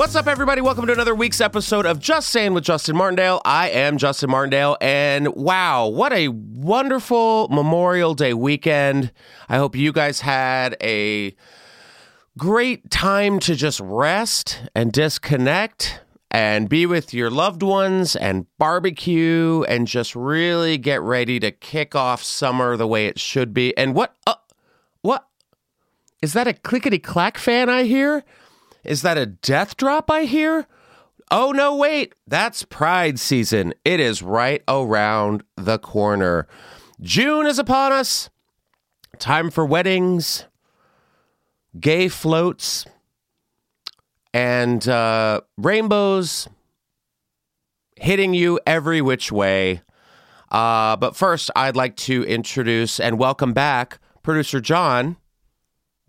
What's up, everybody? Welcome to another week's episode of Just Saying with Justin Martindale. I am Justin Martindale, and wow, what a wonderful Memorial Day weekend. I hope you guys had a great time to just rest and disconnect and be with your loved ones and barbecue and just really get ready to kick off summer the way it should be. And what, uh, what? Is that a clickety clack fan I hear? Is that a death drop I hear? Oh, no, wait. That's Pride season. It is right around the corner. June is upon us. Time for weddings, gay floats, and uh, rainbows hitting you every which way. Uh, but first, I'd like to introduce and welcome back producer John.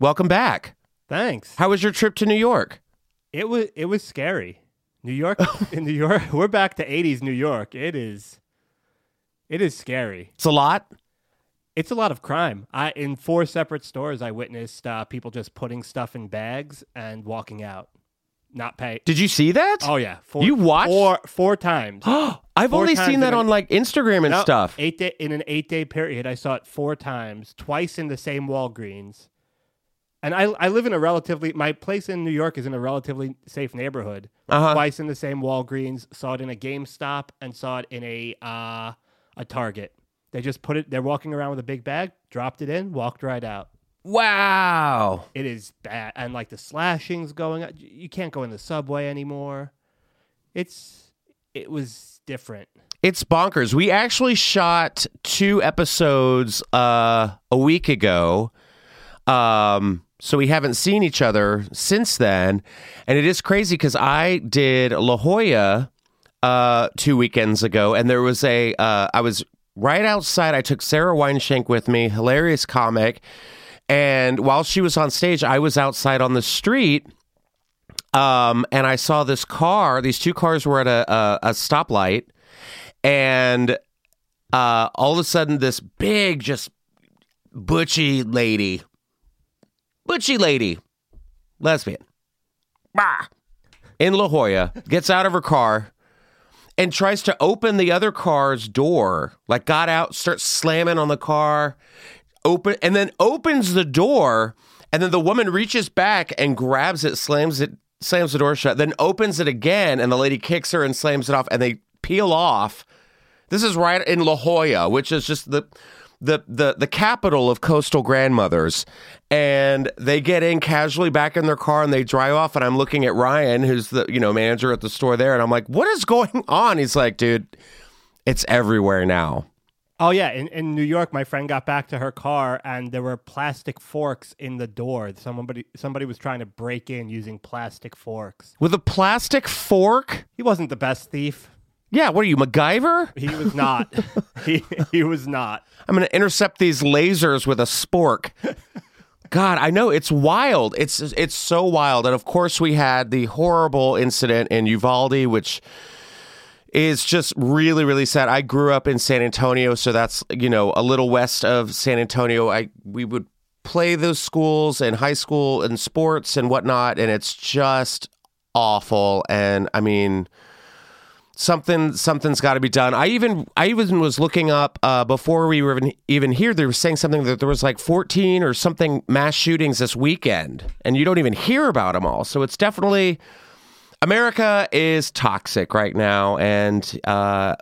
Welcome back. Thanks. How was your trip to New York? It was it was scary. New York in New York. We're back to 80s New York. It is it is scary. It's a lot. It's a lot of crime. I in four separate stores I witnessed uh, people just putting stuff in bags and walking out. Not pay. Did you see that? Oh yeah. Four, You watched? four four times. I've four only times seen that on like Instagram and No, stuff. Eight day in an eight day period, I saw it four times, twice in the same Walgreens. And I I live in a relatively my place in New York is in a relatively safe neighborhood. Uh-huh. Twice in the same Walgreens, saw it in a GameStop, and saw it in a uh, a Target. They just put it. They're walking around with a big bag, dropped it in, walked right out. Wow. It is bad, and like the slashings going. on. You can't go in the subway anymore. It's it was different. It's bonkers. We actually shot two episodes uh, a week ago. Um, so we haven't seen each other since then. And it is crazy because I did La Jolla uh, two weekends ago, and there was a, uh, I was right outside. I took Sarah Weinshank with me, hilarious comic. And while she was on stage, I was outside on the street. Um, and I saw this car. These two cars were at a, a, a stoplight, and uh, all of a sudden, this big, just butchy lady, butchy lady, lesbian, bah, in La Jolla, gets out of her car and tries to open the other car's door. Like, got out, starts slamming on the car, open, and then opens the door. And then the woman reaches back and grabs it, slams it, slams the door shut, then opens it again, and the lady kicks her and slams it off, and they peel off. This is right in La Jolla, which is just the the the the capital of coastal grandmothers. And they get in casually back in their car and they drive off. And I'm looking at Ryan, who's the you know manager at the store there, and I'm like, "What is going on?" He's like, "Dude, it's everywhere now." Oh yeah, in, in New York, my friend got back to her car and there were plastic forks in the door. Somebody somebody was trying to break in using plastic forks. With a plastic fork? He wasn't the best thief. Yeah, what are you, MacGyver? He was not. he he was not. I'm going to intercept these lasers with a spork. God, I know it's wild. It's it's so wild. And of course, we had the horrible incident in Uvalde, which is just really really sad. I grew up in San Antonio, so that's you know a little west of San Antonio. I we would play those schools and high school and sports and whatnot, and it's just awful. And I mean something something's got to be done. I even I even was looking up uh, before we were even, even here. They were saying something that there was like 14 or something mass shootings this weekend, and you don't even hear about them all. So it's definitely America is toxic right now, and uh,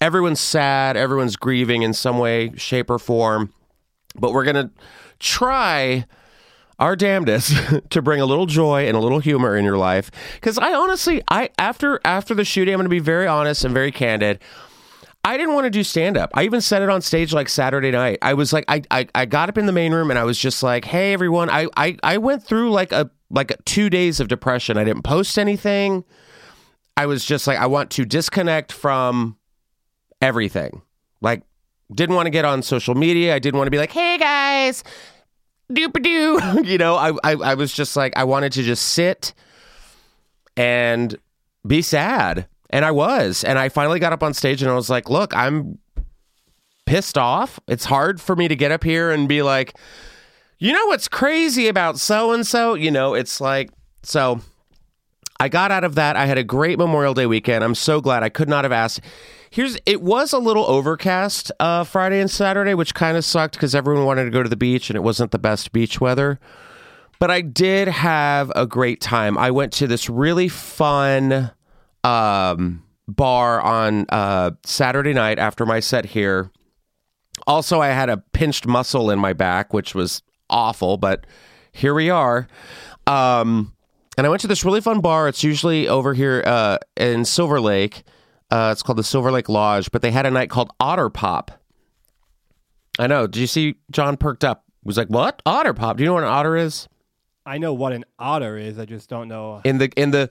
everyone's sad, everyone's grieving in some way, shape, or form. But we're gonna try our damnedest to bring a little joy and a little humor in your life. Because i honestly i after after the shooting i'm going to be very honest and very candid. I didn't want to do stand up i even said it on stage like saturday night. I was like I, I i got up in the main room and i was just like hey everyone. I i, I went through like a like two days of depression. I didn't post anything. I was just like i want to disconnect from everything. Like didn't want to get on social media. I didn't want to be like hey guys doop doo. You know, I, I I was just like I wanted to just sit and be sad. And I was. And I finally got up on stage and I was like, look, I'm pissed off. It's hard for me to get up here and be like, you know what's crazy about so and so? You know, it's like so I got out of that. I had a great Memorial Day weekend. I'm so glad. I could not have asked. Here's it was a little overcast uh, Friday and Saturday, which kind of sucked because everyone wanted to go to the beach and it wasn't the best beach weather. But I did have a great time. I went to this really fun um, bar on uh, Saturday night after my set here. Also, I had a pinched muscle in my back, which was awful, but here we are. Um, and I went to this really fun bar. It's usually over here uh, in Silver Lake. Uh, it's called the Silver Lake Lodge, but they had a night called Otter Pop. I know. Did you see John perked up? He was like, "What Otter Pop? Do you know what an otter is?" I know what an otter is. I just don't know. In the in the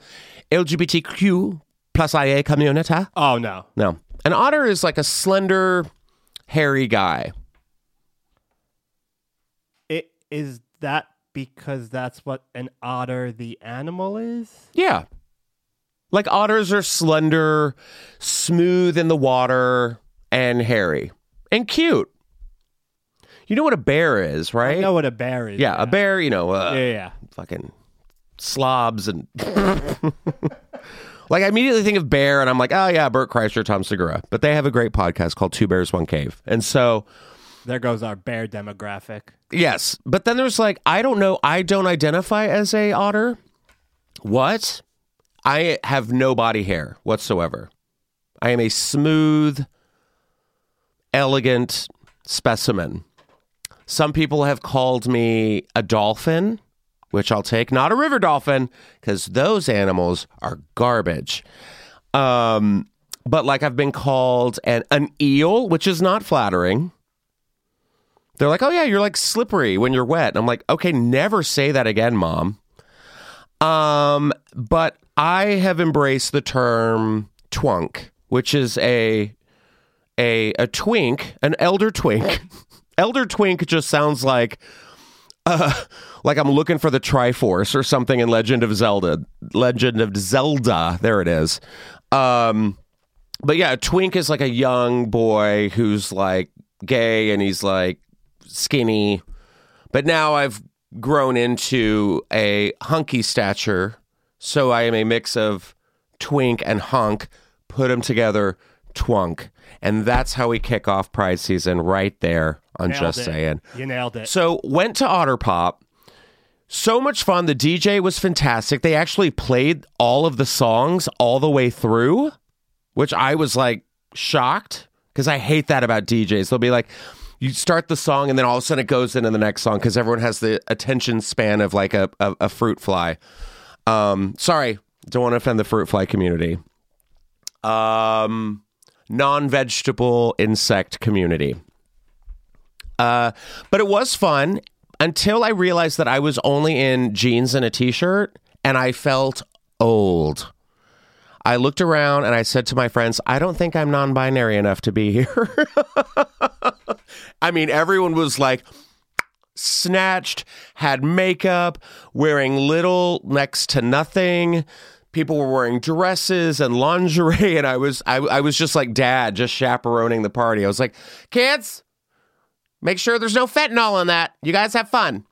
LGBTQ plus IA community. Oh no. No, an otter is like a slender, hairy guy. It is that because that's what an otter the animal is? Yeah. Like otters are slender, smooth in the water, and hairy and cute. You know what a bear is, right? I know what a bear is. yeah, a bear, you know, uh, Yeah, yeah. fucking slobs and. like, I immediately think of bear, and I'm like, oh, yeah, Bert Kreischer, Tom Segura. But they have a great podcast called Two Bears, One Cave. And so. There goes our bear demographic. Yes, but then there's like I don't know. I don't identify as a otter. What? I have no body hair whatsoever. I am a smooth, elegant specimen. Some people have called me a dolphin, which I'll take. Not a river dolphin, because those animals are garbage. Um, but like I've been called an an eel, which is not flattering. They're like, oh yeah, you're like slippery when you're wet. And I'm like, okay, never say that again, mom. Um, but I have embraced the term twunk, which is a a a twink, an elder twink. elder twink just sounds like uh, like I'm looking for the Triforce or something in Legend of Zelda. Legend of Zelda. There it is. Um, but yeah, twink is like a young boy who's like gay and he's like skinny. But now I've grown into a hunky stature. So I am a mix of twink and hunk. Put them together, twunk. And that's how we kick off Pride season right there on Nailed Just it. Saying. You nailed it. So went to Otter Pop. So much fun. The DJ was fantastic. They actually played all of the songs all the way through, which I was like shocked because I hate that about DJs. They'll be like, you start the song and then all of a sudden it goes into the next song because everyone has the attention span of like a, a, a fruit fly. Um, sorry, don't want to offend the fruit fly community. Um, non vegetable insect community. Uh, but it was fun until I realized that I was only in jeans and a t shirt and I felt old. I looked around and I said to my friends, I don't think I'm non binary enough to be here. I mean, everyone was like snatched, had makeup, wearing little next to nothing. People were wearing dresses and lingerie, and I was I, I was just like dad, just chaperoning the party. I was like, kids, make sure there's no fentanyl in that. You guys have fun.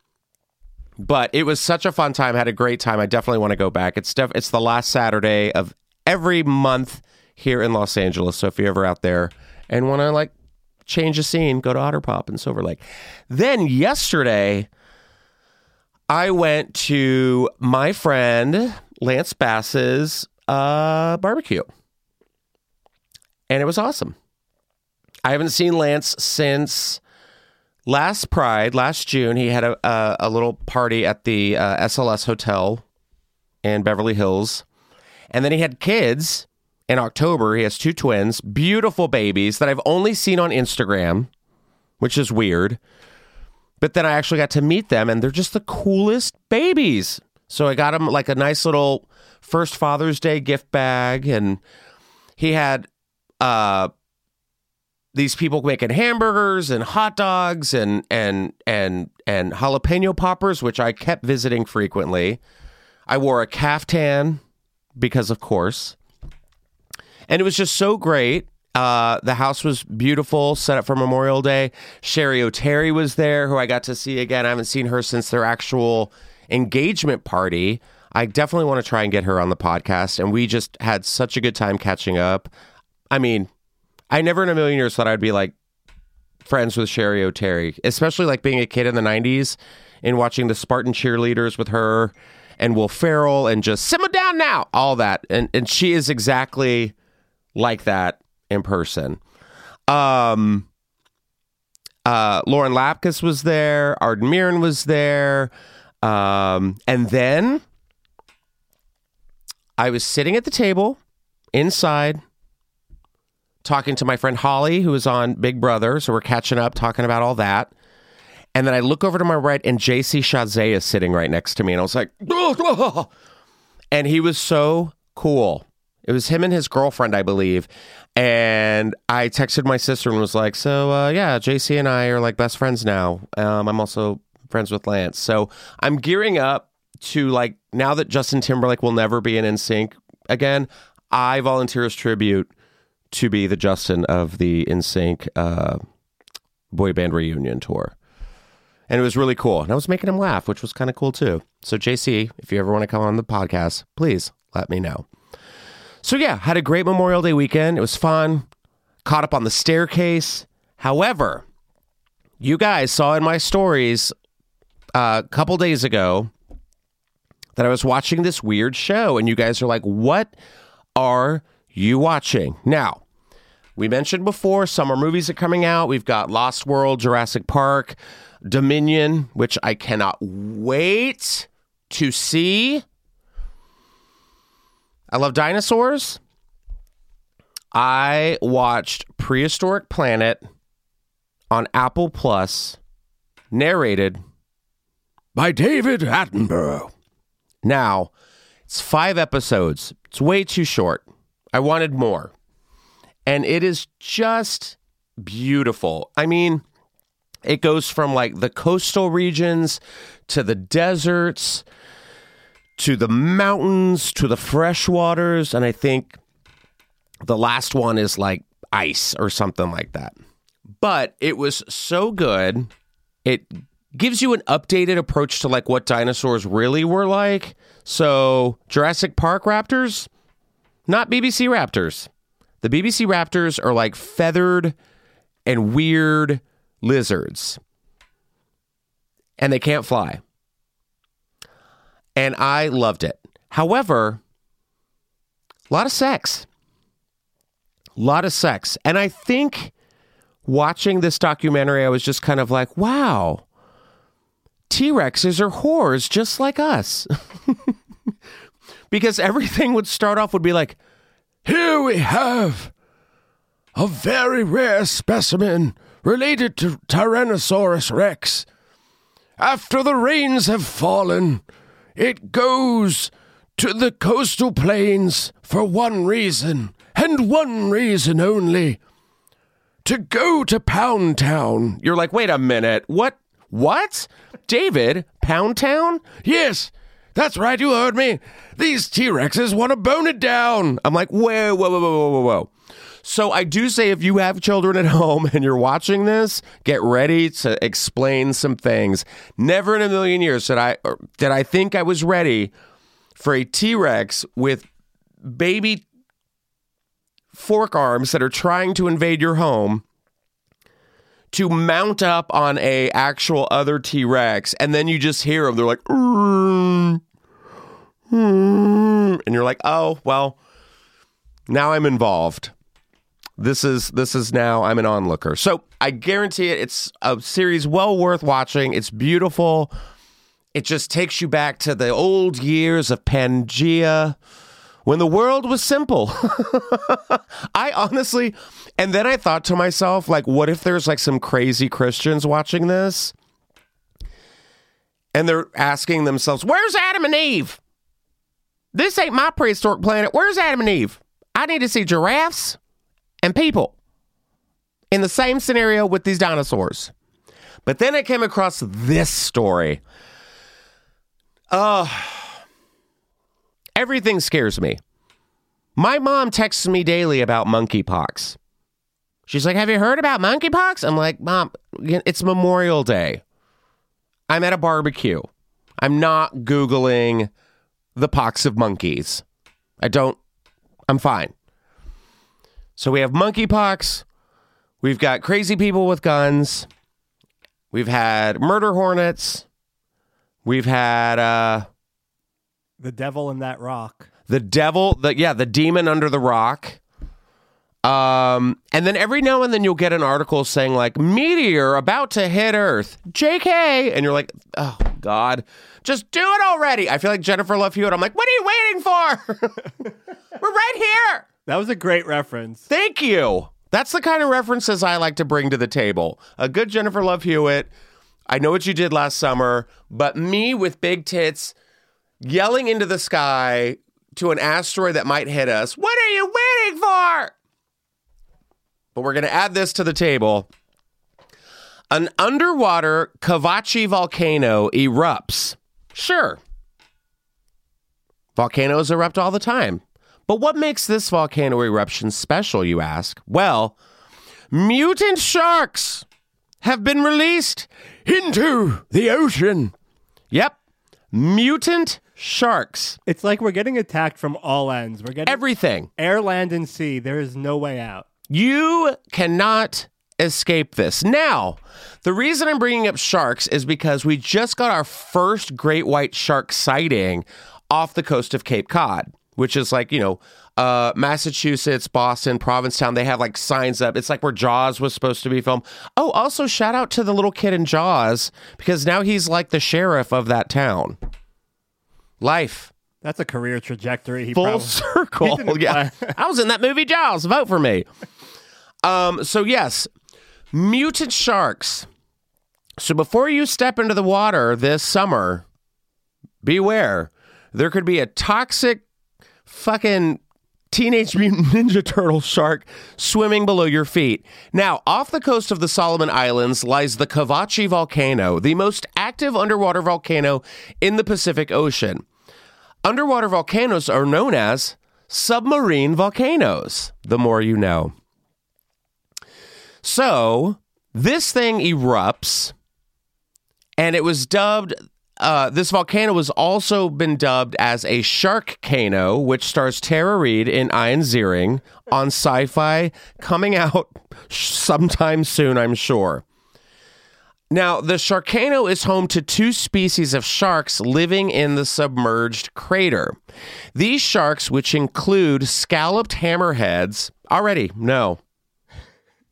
But it was such a fun time. I Had a great time. I definitely want to go back. It's def- it's the last Saturday of every month here in Los Angeles. So if you're ever out there and want to like change the scene, go to Otter Pop in Silver Lake. Then yesterday, I went to my friend Lance Bass's uh, barbecue, and it was awesome. I haven't seen Lance since last Pride, last June. He had a a, a little party at the uh, SLS Hotel in Beverly Hills, and then he had kids in October. He has two twins, beautiful babies that I've only seen on Instagram, which is weird. But then I actually got to meet them, and they're just the coolest babies. So I got him like a nice little first Father's Day gift bag, and he had uh, these people making hamburgers and hot dogs and and and and jalapeno poppers, which I kept visiting frequently. I wore a caftan because, of course, and it was just so great. Uh, the house was beautiful, set up for Memorial Day. Cheri Oteri was there, who I got to see again. I haven't seen her since their actual engagement party. I definitely want to try and get her on the podcast. And we just had such a good time catching up. I mean, I never in a million years thought I'd be like friends with Cheri Oteri, especially like being a kid in the 90s and watching the Spartan cheerleaders with her and Will Ferrell and just simmer down now, all that. And and she is exactly like that in person. Um uh Lauren Lapkus was there, Arden Mirren was there. Um and then I was sitting at the table inside talking to my friend Holly, who was on Big Brother. So we're catching up, talking about all that. And then I look over to my right, and JC Chasez is sitting right next to me. And I was like, and he was so cool. It was him and his girlfriend, I believe. And I texted my sister and was like, so uh, yeah, JC and I are like best friends now. Um, I'm also friends with Lance. So I'm gearing up to like, now that Justin Timberlake will never be in NSYNC again, I volunteer as tribute to be the Justin of the NSYNC uh, boy band reunion tour. And it was really cool. And I was making him laugh, which was kind of cool too. So, JC, if you ever want to come on the podcast, please let me know. So, yeah, had a great Memorial Day weekend. It was fun. Caught up on the staircase. However, you guys saw in my stories uh, a couple days ago that I was watching this weird show, and you guys are like, what are you watching? Now, we mentioned before summer movies are coming out. We've got Lost World, Jurassic Park, Dominion, which I cannot wait to see. I love dinosaurs. I watched Prehistoric Planet on Apple Plus, narrated by David Attenborough. Now, it's five episodes. It's way too short. I wanted more. And it is just beautiful. I mean, it goes from like the coastal regions to the deserts to the mountains to the freshwaters. And I think the last one is like ice or something like that. But it was so good. It gives you an updated approach to like what dinosaurs really were like. So, Jurassic Park raptors, not BBC raptors. The BBC raptors are like feathered and weird lizards. And they can't fly. And I loved it. However, a lot of sex. A lot of sex. And I think watching this documentary, I was just kind of like, wow, T Rexes are whores just like us. because everything would start off would be like, here we have a very rare specimen related to Tyrannosaurus rex. After the rains have fallen, it goes to the coastal plains for one reason, and one reason only to go to Pound Town. You're like, wait a minute, what? What? David, Pound Town? Yes, that's right, you heard me. These T Rexes want to bone it down. I'm like, whoa, whoa, whoa, whoa, whoa, whoa. So I do say if you have children at home and you're watching this, get ready to explain some things. Never in a million years did I did I think I was ready for a T-Rex with baby fork arms that are trying to invade your home to mount up on a actual other T-Rex and then you just hear them they're like mm, mm, and you're like, "Oh, well, now I'm involved." This is this is now I'm an onlooker. So I guarantee it. It's a series well worth watching. It's beautiful. It just takes you back to the old years of Pangea when the world was simple. I honestly, and then I thought to myself, like, what if there's like some crazy Christians watching this? And they're asking themselves, where's Adam and Eve? This ain't my prehistoric planet. Where's Adam and Eve? I need to see giraffes and people in the same scenario with these dinosaurs. But then I came across this story. Uh, everything scares me. My mom texts me daily about monkeypox. She's like, Have you heard about monkeypox? I'm like, Mom, it's Memorial Day. I'm at a barbecue. I'm not Googling the pox of monkeys. I don't, I'm fine. So we have monkeypox. We've got crazy people with guns. We've had murder hornets. We've had uh, The devil in that rock. the devil, the yeah, the demon under the rock. Um, and then every now and then you'll get an article saying like meteor about to hit Earth, J.K. And you're like, oh God, just do it already. I feel like Jennifer Love Hewitt. I'm like, what are you waiting for? We're right here. That was a great reference. Thank you. That's the kind of references I like to bring to the table. A good Jennifer Love Hewitt. I know what you did last summer, but me with big tits yelling into the sky to an asteroid that might hit us. What are you waiting for? But we're going to add this to the table. An underwater Kavachi volcano erupts. Sure. Volcanoes erupt all the time. But what makes this volcano eruption special, you ask? Well, mutant sharks have been released into the ocean. Yep. Mutant sharks. It's like we're getting attacked from all ends. We're getting Everything. air, land, and sea. There is no way out. You cannot escape this. Now, the reason I'm bringing up sharks is because we just got our first great white shark sighting off the coast of Cape Cod, which is like, you know, uh, Massachusetts, Boston, Provincetown. They have like signs up. It's like where Jaws was supposed to be filmed. Oh, also shout out to the little kid in Jaws because now he's like the sheriff of that town. Life. That's a career trajectory. He full probably, circle. Yeah. I was in that movie Jaws. Vote for me. Um. So yes, mutant sharks. So before you step into the water this summer, beware. There could be a toxic, fucking teenage mutant ninja turtle shark swimming below your feet. Now, off the coast of the Solomon Islands lies the Kavachi volcano, the most active underwater volcano in the Pacific Ocean. Underwater volcanoes are known as submarine volcanoes. The more you know. So, this thing erupts, and it was dubbed. Uh, this volcano has also been dubbed as a shark cano, which stars Tara Reid and Ian Ziering on sci fi, coming out sometime soon, I'm sure. Now, the Sharkano is home to two species of sharks living in the submerged crater. These sharks, which include scalloped hammerheads, already, no.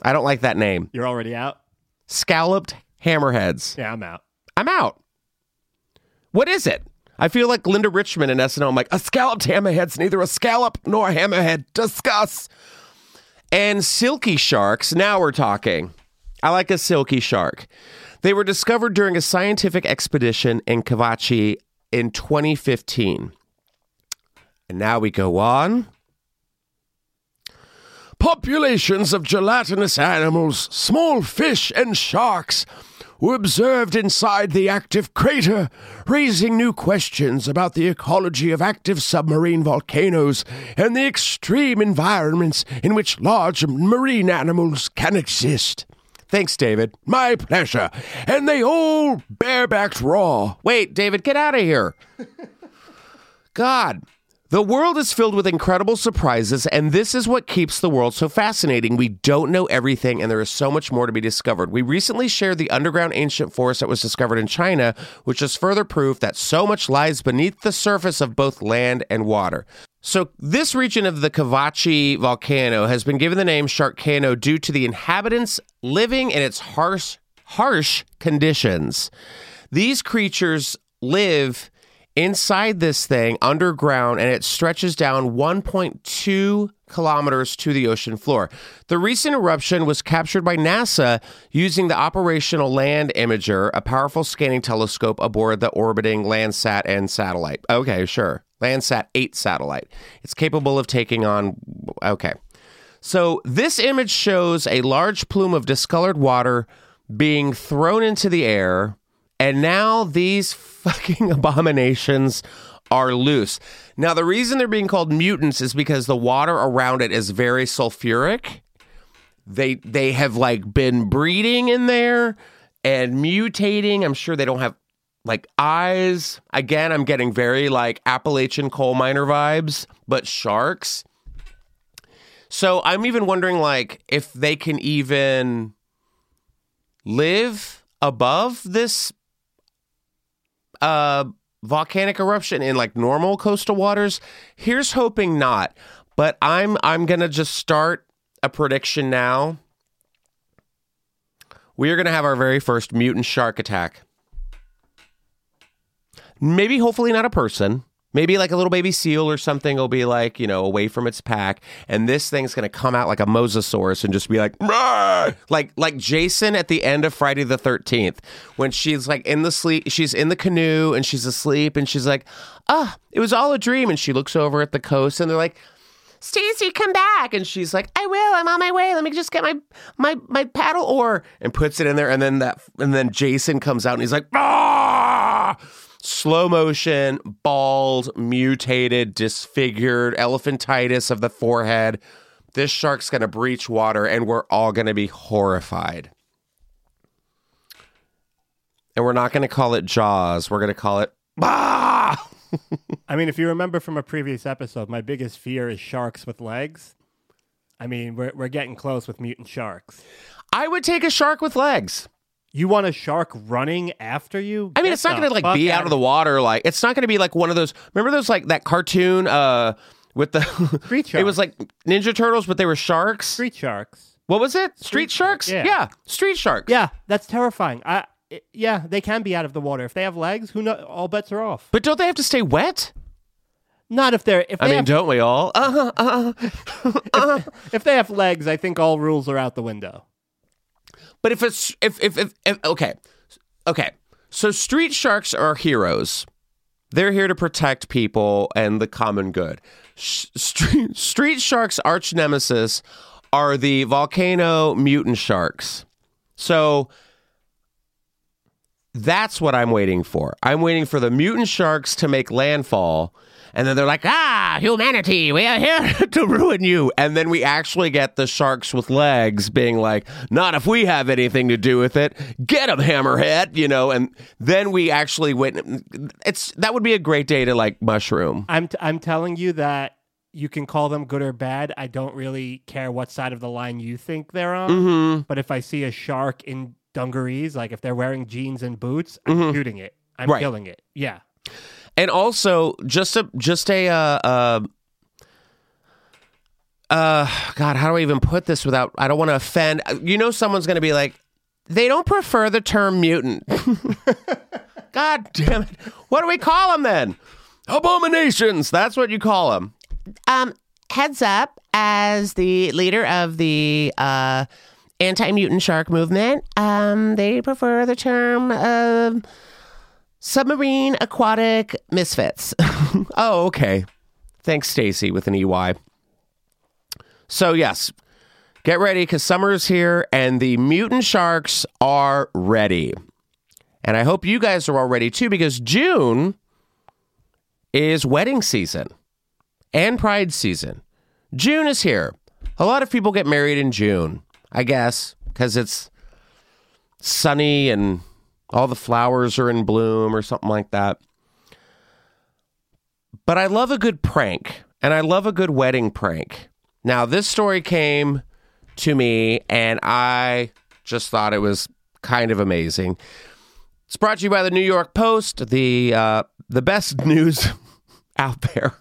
I don't like that name. You're already out. Scalloped hammerheads. Yeah, I'm out. I'm out. What is it? I feel like Linda Richman in SNL. I'm like, a scalloped hammerhead's neither a scallop nor a hammerhead. Discuss. And silky sharks, now we're talking. I like a silky shark. They were discovered during a scientific expedition in Kavachi in 2015. And now we go on. Populations of gelatinous animals, small fish, and sharks were observed inside the active crater, raising new questions about the ecology of active submarine volcanoes and the extreme environments in which large marine animals can exist. Thanks, David. My pleasure. And they all barebacked raw. Wait, David, get out of here. God. The world is filled with incredible surprises, and this is what keeps the world so fascinating. We don't know everything, and there is so much more to be discovered. We recently shared the underground ancient forest that was discovered in China, which is further proof that so much lies beneath the surface of both land and water. So, this region of the Kavachi volcano has been given the name Sharkano due to the inhabitants living in its harsh, harsh conditions. These creatures live inside this thing underground and it stretches down 1.2 kilometers to the ocean floor. The recent eruption was captured by NASA using the operational land imager, a powerful scanning telescope aboard the orbiting Landsat and satellite. Okay, sure. Landsat 8 satellite. It's capable of taking on okay. So this image shows a large plume of discolored water being thrown into the air, and now these fucking abominations are loose. Now, the reason they're being called mutants is because the water around it is very sulfuric. They they have like been breeding in there and mutating. I'm sure they don't have like eyes. Again, I'm getting very like Appalachian coal miner vibes, but sharks. So I'm even wondering like if they can even live above this uh volcanic eruption in like normal coastal waters. Here's hoping not, but I'm I'm to just start a prediction now. We are to have our very first mutant shark attack. Maybe hopefully not a person. Maybe like a little baby seal or something will be like, you know, away from its pack. And this thing's going to come out like a mosasaurus and just be like, like, like Jason at the end of Friday the 13th when she's like in the sleep, she's in the canoe and she's asleep and she's like, ah, it was all a dream. And she looks over at the coast and they're like, Stacy, come back. And she's like, I will. I'm on my way. Let me just get my my my paddle oar and puts it in there. And then that and then Jason comes out and he's like, ah slow motion, bald, mutated, disfigured, elephantitis of the forehead. This shark's going to breach water and we're all going to be horrified. And we're not going to call it Jaws. We're going to call it Bah! I mean, if you remember from a previous episode, my biggest fear is sharks with legs. I mean, we're we're getting close with mutant sharks. I would take a shark with legs. You want a shark running after you? I mean, Get it's not going to like be out of the water. Like, it's not going to be like one of those. Remember those like that cartoon uh with the Street It was like Ninja Turtles, but they were sharks. street sharks. What was it? Street, Street sharks? shark, yeah. street sharks. Yeah, that's terrifying. I it- yeah, they can be out of the water if they have legs. Who know? All bets are off. But don't they have to stay wet? Not if they're if they I mean, have, don't we all? Uh-huh, uh-huh. if they have legs. I think all rules are out the window. But if it's if, if if if okay, okay. So street sharks are heroes. They're here to protect people and the common good. Sh- street, street sharks' arch nemesis are the volcano mutant sharks. So that's what I'm waiting for. I'm waiting for the mutant sharks to make landfall. And then they're like, ah, humanity, we are here to ruin you. And then we actually get the sharks with legs being like, not if we have anything to do with it. Get him, hammerhead, you know. And then we actually went. It's that would be a great day to like mushroom. I'm t- I'm telling you that you can call them good or bad. I don't really care what side of the line you think they're on. Mm-hmm. But if I see a shark in dungarees, like if they're wearing jeans and boots, I'm shooting it. I'm Mm-hmm. Right. killing it. Yeah. And also, just a just a uh, uh, uh, God, how do I even put this without? I don't want to offend. You know, someone's going to be like, they don't prefer the term mutant. God damn it! What do we call them then? Abominations. That's what you call them. Um, heads up, as the leader of the uh, anti-mutant shark movement, um, they prefer the term. Uh, Submarine aquatic misfits. oh, okay. Thanks, Stacy, with an EY. So, yes, get ready because summer's here and the mutant sharks are ready. And I hope you guys are all ready too because June is wedding season and pride season. June is here. A lot of people get married in June, I guess, because it's sunny and all the flowers are in bloom or something like that. But I love a good prank and I love a good wedding prank. Now, this story came to me and I just thought it was kind of amazing. It's brought to you by the New York Post, the uh, the best news out there.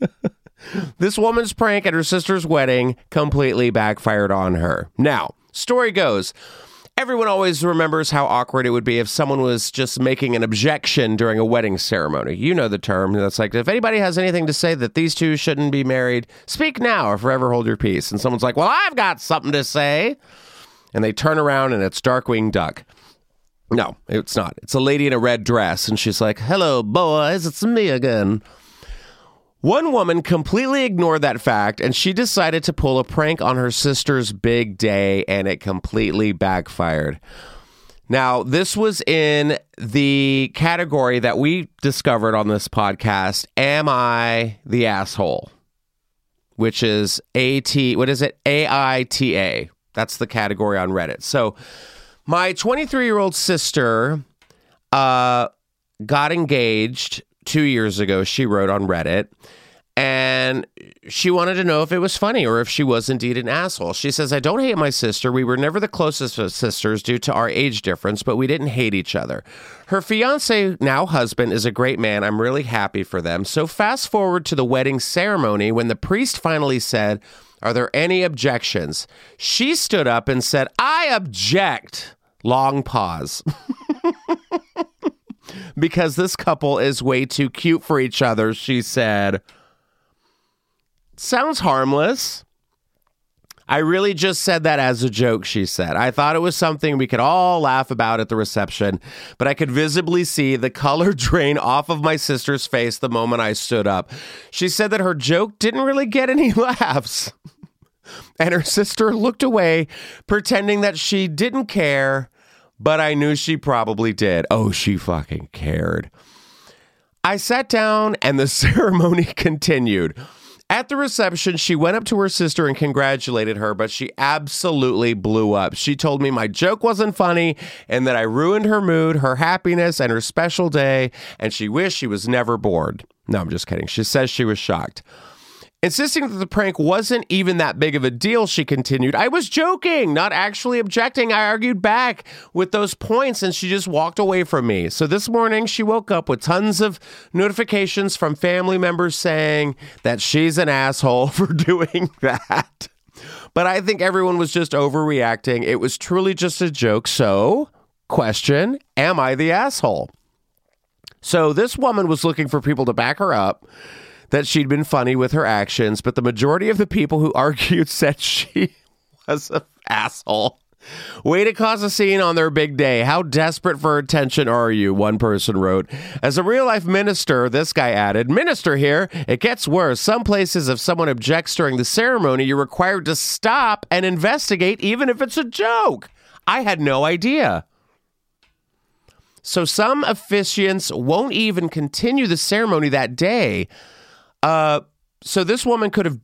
this woman's prank at her sister's wedding completely backfired on her. Now, story goes everyone always remembers how awkward it would be if someone was just making an objection during a wedding ceremony. You know the term. That's like, if anybody has anything to say that these two shouldn't be married, speak now or forever hold your peace. And someone's like, well, I've got something to say. And they turn around and it's Darkwing Duck. No, it's not. It's a lady in a red dress. And she's like, hello, boys, it's me again. One woman completely ignored that fact and she decided to pull a prank on her sister's big day and it completely backfired. Now, this was in the category that we discovered on this podcast Am I the Asshole? Which is AT, what is it? AITA. That's the category on Reddit. So, my 23 year old sister uh, got engaged two years ago, she wrote on Reddit. And she wanted to know if it was funny or if she was indeed an asshole. She says, I don't hate my sister. We were never the closest of sisters due to our age difference, but we didn't hate each other. Her fiance, now husband, is a great man. I'm really happy for them. So, fast forward to the wedding ceremony when the priest finally said, Are there any objections? She stood up and said, I object. Long pause. because this couple is way too cute for each other, she said. Sounds harmless. I really just said that as a joke, she said. I thought it was something we could all laugh about at the reception, but I could visibly see the color drain off of my sister's face the moment I stood up. She said that her joke didn't really get any laughs. And her sister looked away, pretending that she didn't care, but I knew she probably did. Oh, she fucking cared. I sat down and the ceremony continued. At the reception, she went up to her sister and congratulated her, but she absolutely blew up. She told me my joke wasn't funny and that I ruined her mood, her happiness, and her special day, and she wished she was never bored. No, I'm just kidding. She says she was shocked. Insisting that the prank wasn't even that big of a deal, she continued. I was joking, not actually objecting. I argued back with those points and she just walked away from me. So this morning, she woke up with tons of notifications from family members saying that she's an asshole for doing that. But I think everyone was just overreacting. It was truly just a joke. So, question Am I the asshole? So, this woman was looking for people to back her up that she'd been funny with her actions, but the majority of the people who argued said she was an asshole. Way to cause a scene on their big day. How desperate for attention are you? One person wrote. As a real life minister, this guy added, Minister here, it gets worse. Some places, if someone objects during the ceremony, you're required to stop and investigate, even if it's a joke. I had no idea. So some officiants won't even continue the ceremony that day uh, so this woman could have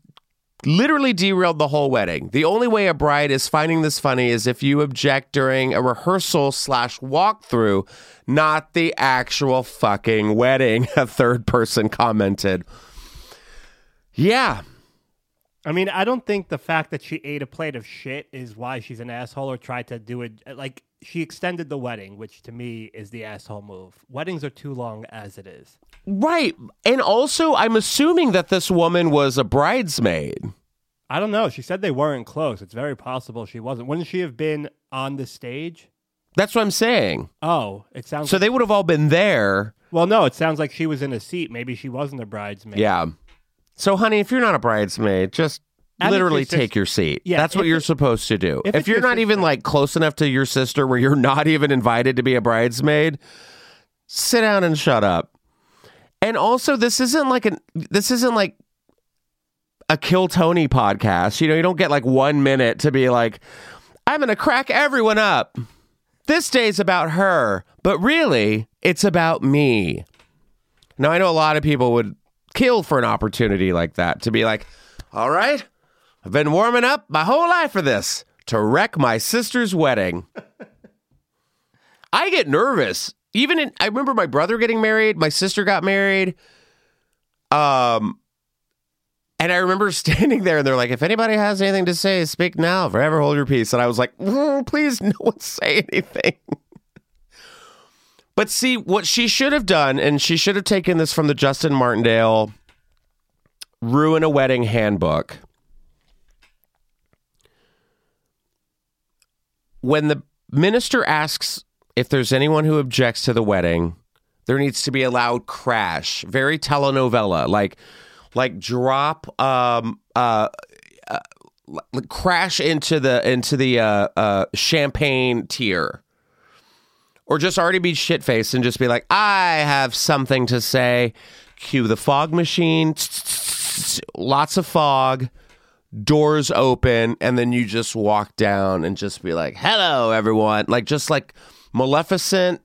literally derailed the whole wedding. The only way a bride is finding this funny is if you object during a rehearsal slash walkthrough, not the actual fucking wedding. A third person commented. Yeah. I mean, I don't think the fact that she ate a plate of shit is why she's an asshole or tried to do it. Like, she extended the wedding, which to me is the asshole move. Weddings are too long as it is. Right. And also, I'm assuming that this woman was a bridesmaid. I don't know. She said they weren't close. It's very possible she wasn't. Wouldn't she have been on the stage? That's what I'm saying. Oh, it sounds So like, they would have all been there. well, no, it sounds like she was in a seat. Maybe she wasn't a bridesmaid. Yeah. So, honey, if you're not a bridesmaid, just if literally your take your seat. Yeah, That's what you're it- supposed to do. if If, you're your not even like close enough to your sister where you're not even invited to be a bridesmaid, sit down and shut up. And also, this isn't like an this isn't like a Kill Tony podcast. You know, you don't get like one minute to be like, I'm gonna crack everyone up. This day's about her, but really, it's about me. Now, I know a lot of people would kill for an opportunity like that to be like, all right, I've been warming up my whole life for this to wreck my sister's wedding. I get nervous. Even in, I remember my brother getting married, my sister got married. Um, and I remember standing there and they're like, if anybody has anything to say, speak now, forever hold your peace. And I was like, "Mm, please, no one say anything. But see, what she should have done, and she should have taken this from the Justin Martindale Ruin a Wedding Handbook. When the minister asks if there's anyone who objects to the wedding, there needs to be a loud crash, very telenovela, like like drop um uh, uh crash into the into the uh uh champagne tier or just already be shit faced and just be like, I have something to say. Cue the fog machine, lots of fog, doors open, and then you just walk down and just be like, hello, everyone. Like, just like Maleficent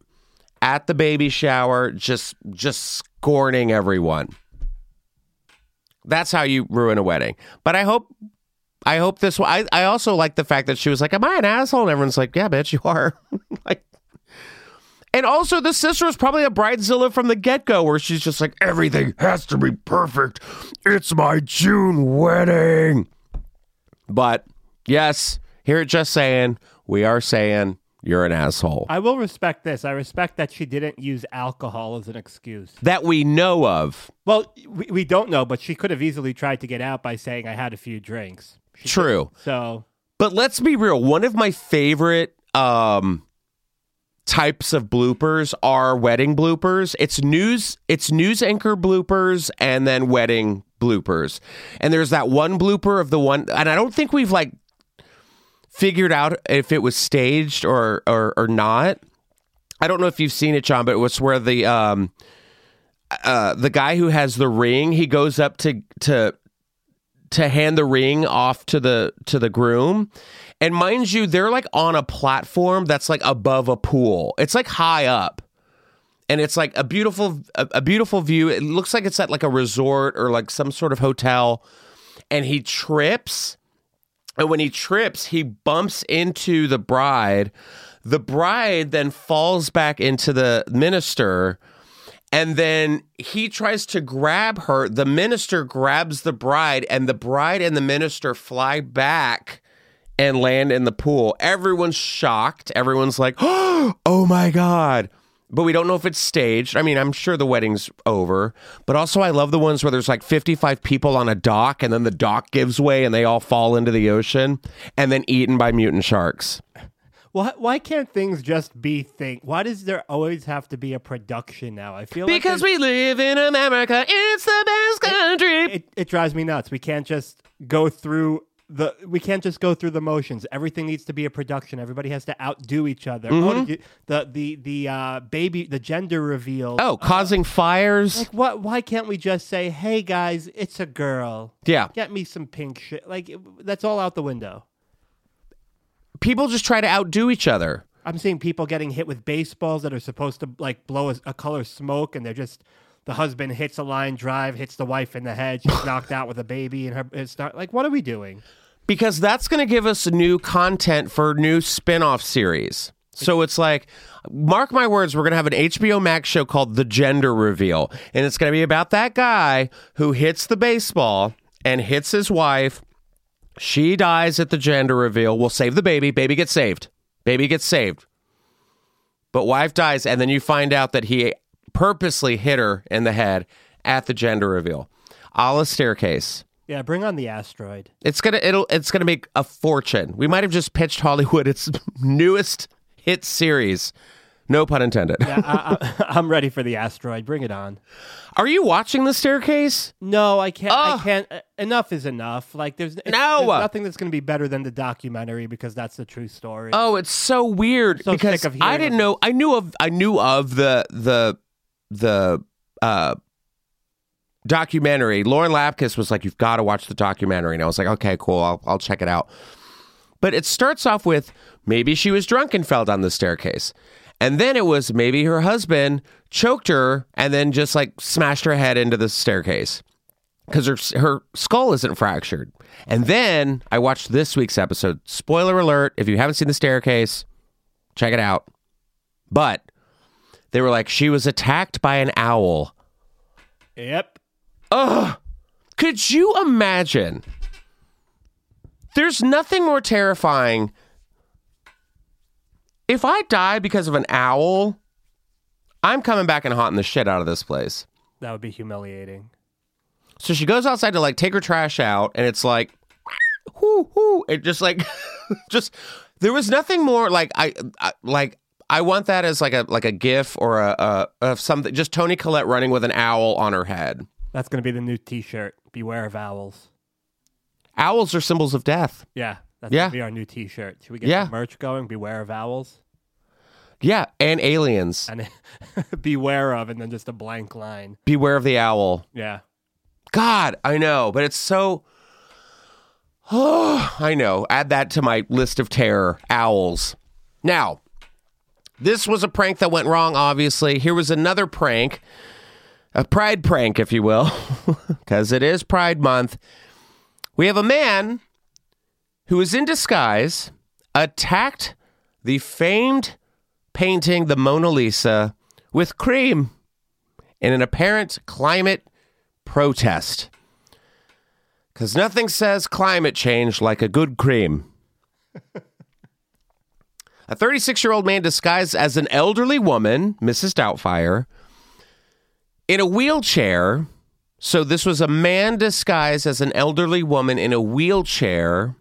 at the baby shower, just just scorning everyone. That's how you ruin a wedding. But I hope I hope this I I also like the fact that she was like, Am I an asshole? And everyone's like, Yeah, bitch, you are. like And also, the sister was probably a bridezilla from the get go, where she's just like, everything has to be perfect. It's my June wedding. But yes, here at Just Saying, we are saying you're an asshole. I will respect this. I respect that she didn't use alcohol as an excuse. that we know of. Well, we, we don't know, but she could have easily tried to get out by saying, I had a few drinks. She True. So, But let's be real. One of my favorite um types of bloopers are wedding bloopers. It's news it's news anchor bloopers and then wedding bloopers. And there's that one blooper of the one and I don't think we've like figured out if it was staged or or, or not. I don't know if you've seen it, John, but it was where the um uh the guy who has the ring, he goes up to to to hand the ring off to the to the groom and mind you they're like on a platform that's like above a pool. It's like high up. And it's like a beautiful a, a beautiful view. It looks like it's at like a resort or like some sort of hotel. And he trips. And when he trips he bumps into the bride. The bride then falls back into the minister. And then he tries to grab her. The minister grabs the bride, and the bride and the minister fly back and land in the pool. Everyone's shocked. Everyone's like, oh my God. But we don't know if it's staged. I mean, I'm sure the wedding's over. But also, I love the ones where there's like 55 people on a dock, and then the dock gives way and they all fall into the ocean and then eaten by mutant sharks. why, why can't things just be thing? Why does there always have to be a production now? I feel Because like we live in America, it's the best country. there's- it, it drives me nuts. We can't just go through the we can't just go through the motions. Everything needs to be a production. Everybody has to outdo each other. Oh, did you, the the the uh, baby the gender reveal. Oh, causing fires. Like what? Why can't we just say, "Hey guys, it's a girl. Yeah. Get me some pink shit." Like that's all out the window. People just try to outdo each other. I'm seeing people getting hit with baseballs that are supposed to like blow a, a color smoke, and they're just the husband hits a line drive, hits the wife in the head. She's knocked out with a baby, and her it's not like what are we doing? because that's going to give us new content for new spin-off series. So it's like mark my words we're going to have an HBO Max show called The Gender Reveal and it's going to be about that guy who hits the baseball and hits his wife. She dies at the gender reveal. We'll save the baby. Baby gets saved. Baby gets saved. But wife dies and then you find out that he purposely hit her in the head at the gender reveal. A la staircase. Yeah, bring on the asteroid. It's gonna it'll it's gonna make a fortune. We might have just pitched Hollywood its newest hit series. No pun intended. Yeah, I, I, I'm ready for the asteroid. Bring it on. Are you watching the staircase? No, I can't. I can't. Uh, enough is enough. Like there's No. there's nothing that's going to be better than the documentary because that's the true story. Oh, it's so weird So because sick of I didn't know. I knew of. I knew of the the the uh documentary. Lauren Lapkus was like, "You've got to watch the documentary," and I was like, "Okay, cool. I'll I'll check it out." But it starts off with maybe she was drunk and fell down the staircase. And then it was maybe her husband choked her and then just like smashed her head into the staircase because her her skull isn't fractured. And then I watched this week's episode. Spoiler alert: if you haven't seen the staircase, check it out. But they were like, she was attacked by an owl. Yep. Ugh. Could you imagine? There's nothing more terrifying. If I die because of an owl, I'm coming back and haunting the shit out of this place. That would be humiliating. So she goes outside to like take her trash out, and it's like, whoo, whoo. It just like, just there was nothing more like I, I like I want that as like a like a gif or a, a of something. Just Toni Collette running with an owl on her head. That's going to be the new T-shirt. Beware of owls. Owls are symbols of death. Yeah, that's Yeah. going to be our new T-shirt. Should we get Yeah. some merch going? Beware of owls Yeah, and aliens. and beware of, and then just a blank line. Beware of the owl. Yeah. God, I know, but it's so. Oh, I know. Add that to my list of terror. Owls. Now, this was a prank that went wrong, obviously. Here was another prank, a pride prank, if you will, because it is Pride Month. We have a man who is in disguise, attacked the famed painting the Mona Lisa with cream in an apparent climate protest. Because nothing says climate change like a good cream. A 36 year old man disguised as an elderly woman, Mrs. Doubtfire, in a wheelchair. So this was a man disguised as an elderly woman in a wheelchair.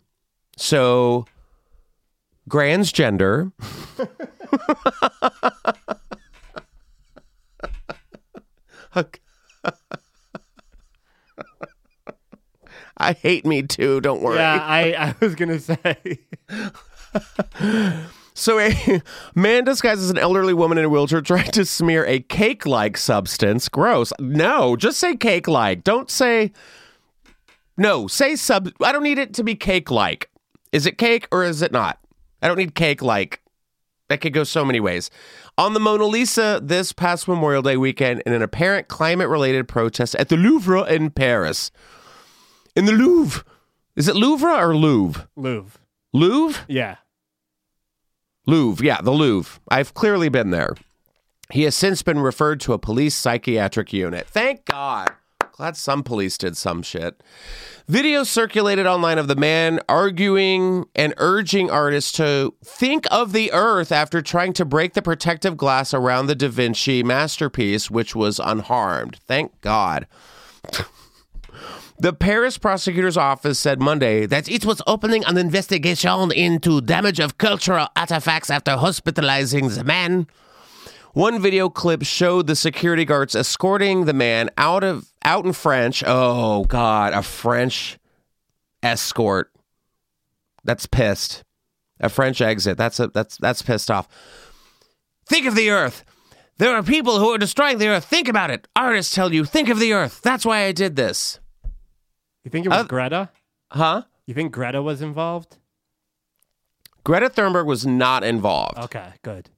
So transgender. I hate me too, don't worry. Yeah, I, I was gonna say. So a man disguised as an elderly woman in a wheelchair tried to smear a cake-like substance. Gross. No, just say cake-like. Don't say no. Say sub. I don't need it to be cake-like. Is it cake or is it not? I don't need cake-like. That could go so many ways. On the Mona Lisa this past Memorial Day weekend, in an apparent climate-related protest at the Louvre in Paris. In the Louvre. Is it Louvre or Louvre? Louvre. Louvre? Yeah. Louvre, yeah, the Louvre. I've clearly been there. He has since been referred to a police psychiatric unit. Thank God. Glad some police did some shit. Video circulated online of the man arguing and urging artists to think of the earth after trying to break the protective glass around the Da Vinci masterpiece, which was unharmed. Thank God. The Paris prosecutor's office said Monday that it was opening an investigation into damage of cultural artifacts after hospitalizing the man. One video clip showed the security guards escorting the man out of out in French. Oh God, a French escort. That's pissed. A French exit. That's a, that's that's pissed off. Think of the earth. There are people who are destroying the earth. Think about it. Artists tell you, think of the earth. That's why I did this. You think it was Uh, Greta? Huh? You think Greta was involved? Greta Thunberg was not involved. Okay, good.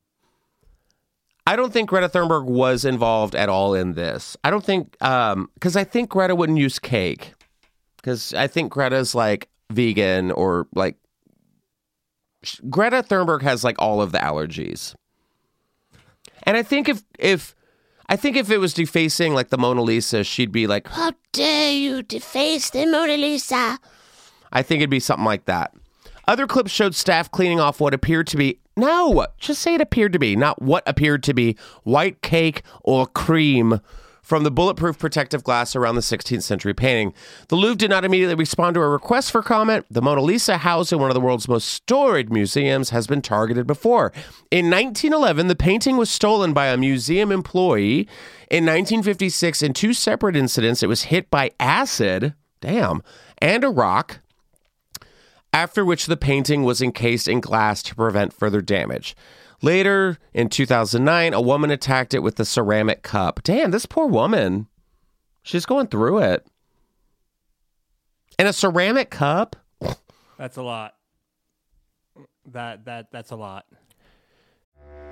I don't think Greta Thunberg was involved at all in this. I don't think, um, because I think Greta wouldn't use cake, because I think Greta's like vegan or like Greta Thunberg has like all of the allergies, and I think if if I think if it was defacing like the Mona Lisa, she'd be like, How dare you deface the Mona Lisa? I think it'd be something like that. Other clips showed staff cleaning off what appeared to be no, just say it appeared to be, not what appeared to be white cake or cream from the bulletproof protective glass around the 16th century painting. The Louvre did not immediately respond to a request for comment. The Mona Lisa, housed in one of the world's most storied museums, has been targeted before. In 1911, the painting was stolen by a museum employee. In 1956, in two separate incidents, it was hit by acid, damn, and a rock after which the painting was encased in glass to prevent further damage. Later, in 2009, a woman attacked it with a ceramic cup. Damn, this poor woman. She's going through it. And a ceramic cup? That's a lot. That that that's a lot.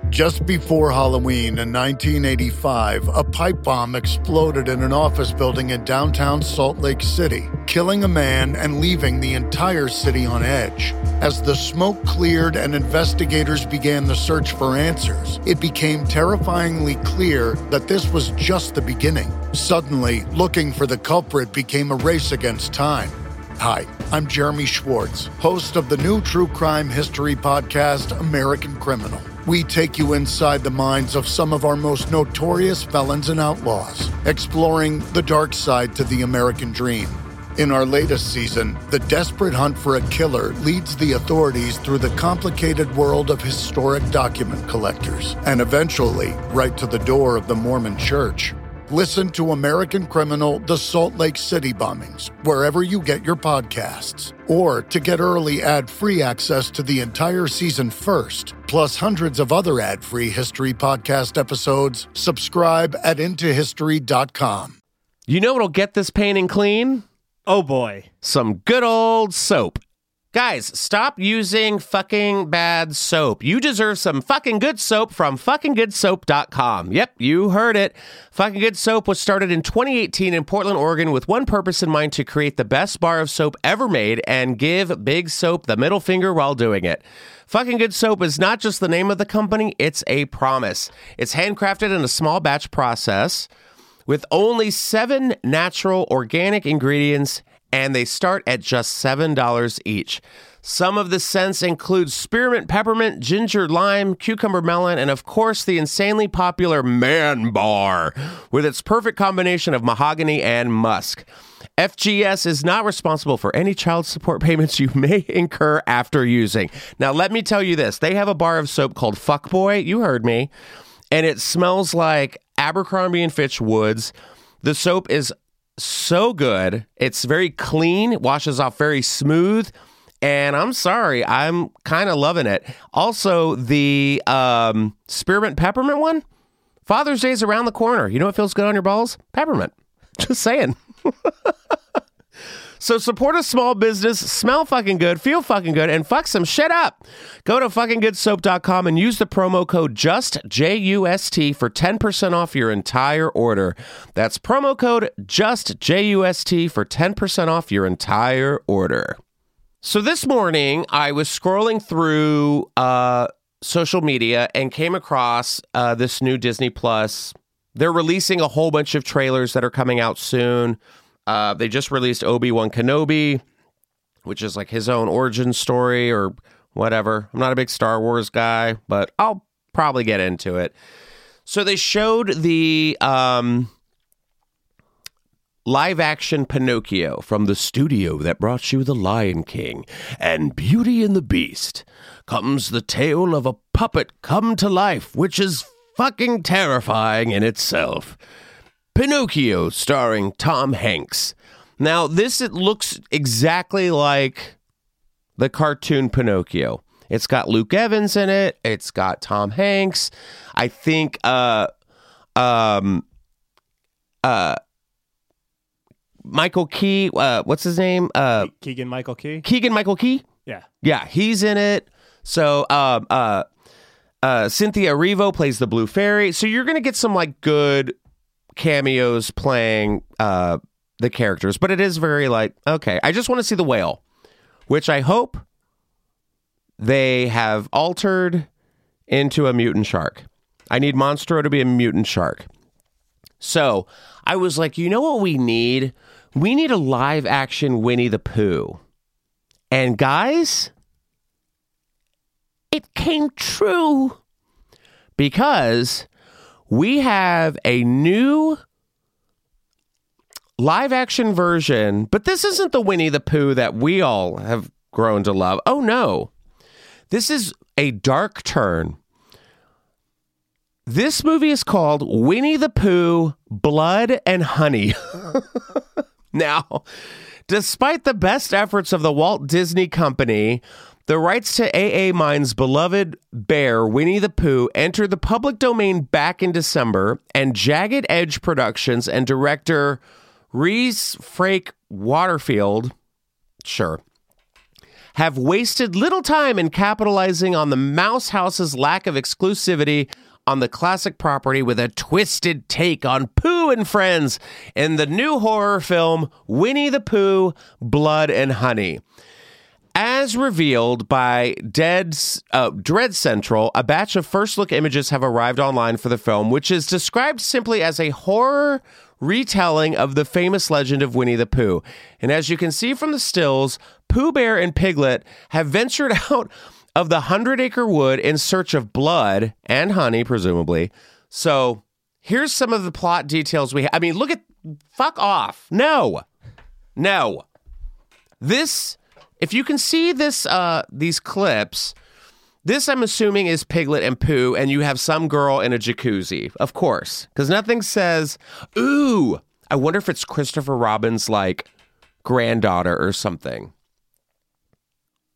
Just before Halloween in 1985, a pipe bomb exploded in an office building in downtown Salt Lake City, killing a man and leaving the entire city on edge. As the smoke cleared and investigators began the search for answers, it became terrifyingly clear that this was just the beginning. Suddenly, looking for the culprit became a race against time. Hi, I'm Jeremy Schwartz, host of the new true crime history podcast, American Criminal. We take you inside the minds of some of our most notorious felons and outlaws, exploring the dark side to the American dream. In our latest season, the desperate hunt for a killer leads the authorities through the complicated world of historic document collectors and eventually right to the door of the Mormon Church. Listen to American Criminal The Salt Lake City Bombings wherever you get your podcasts. Or to get early ad free access to the entire season first, plus hundreds of other ad free history podcast episodes, subscribe at IntoHistory.com. You know what'll get this painting clean? Oh boy. Some good old soap. Guys, stop using fucking bad soap. You deserve some fucking good soap from fuckinggoodsoap.com. Yep, you heard it. Fucking Good Soap was started in 2018 in Portland, Oregon with one purpose in mind to create the best bar of soap ever made and give Big Soap the middle finger while doing it. Fucking Good Soap is not just the name of the company, it's a promise. It's handcrafted in a small batch process with only seven natural organic ingredients, and they start at just $7 each. Some of the scents include spearmint, peppermint, ginger, lime, cucumber, melon, and of course the insanely popular Man Bar with its perfect combination of mahogany and musk. FGS is not responsible for any child support payments you may incur after using. Now, let me tell you this they have a bar of soap called Fuckboy. You heard me. And it smells like Abercrombie and Fitch Woods. The soap is so good. It's very clean, it washes off very smooth. And I'm sorry, I'm kind of loving it. Also, the um, spearmint peppermint one. Father's Day is around the corner. You know what feels good on your balls? Peppermint. Just saying. So support a small business, smell fucking good, feel fucking good, and fuck some shit up. Go to fuckinggoodsoap.com and use the promo code JUST J U S T for 10% off your entire order. That's promo code JUST J U S T for 10% off your entire order. So this morning I was scrolling through uh, social media and came across uh, this new Disney Plus. They're releasing a whole bunch of trailers that are coming out soon. Uh, they just released Obi Wan Kenobi, which is like his own origin story or whatever. I'm not a big Star Wars guy, but I'll probably get into it. So they showed the um, live action Pinocchio from the studio that brought you The Lion King and Beauty and the Beast. Comes the tale of a puppet come to life, which is fucking terrifying in itself. Pinocchio starring Tom Hanks. Now, this it looks exactly like the cartoon Pinocchio. It's got Luke Evans in it. It's got Tom Hanks. I think uh um uh Michael Key, uh what's his name? Uh Keegan Michael Key. Keegan Michael Key? Yeah. Yeah, he's in it. So um uh uh Cynthia Erivo plays the Blue Fairy. So you're gonna get some like good cameos playing uh the characters, but it is very like, okay, I just want to see the whale, which I hope they have altered into a mutant shark. I need Monstro to be a mutant shark. So I was like, you know what we need? We need a live action Winnie the Pooh. And guys, it came true because we have a new live action version, but this isn't the Winnie the Pooh that we all have grown to love. Oh no. This is a dark turn. This movie is called Winnie the Pooh Blood and Honey. now, despite the best efforts of the Walt Disney Company, the rights to A.A. Milne's beloved bear, Winnie the Pooh, entered the public domain back in December, and Jagged Edge Productions and director Rhys Frake Waterfield, sure, have wasted little time in capitalizing on the Mouse House's lack of exclusivity on the classic property with a twisted take on Pooh and Friends in the new horror film Winnie the Pooh Blood and Honey. As revealed by Dead's, uh, Dread Central, a batch of first look images have arrived online for the film, which is described simply as a horror retelling of the famous legend of Winnie the Pooh. And as you can see from the stills, Pooh Bear and Piglet have ventured out of the Hundred Acre Wood in search of blood and honey, presumably. So here's some of the plot details we have. I mean, look at, fuck off. No, no. This, if you can see this, uh, these clips, this I'm assuming is Piglet and Pooh, and you have some girl in a jacuzzi, of course, because nothing says, ooh, I wonder if it's Christopher Robin's like granddaughter or something.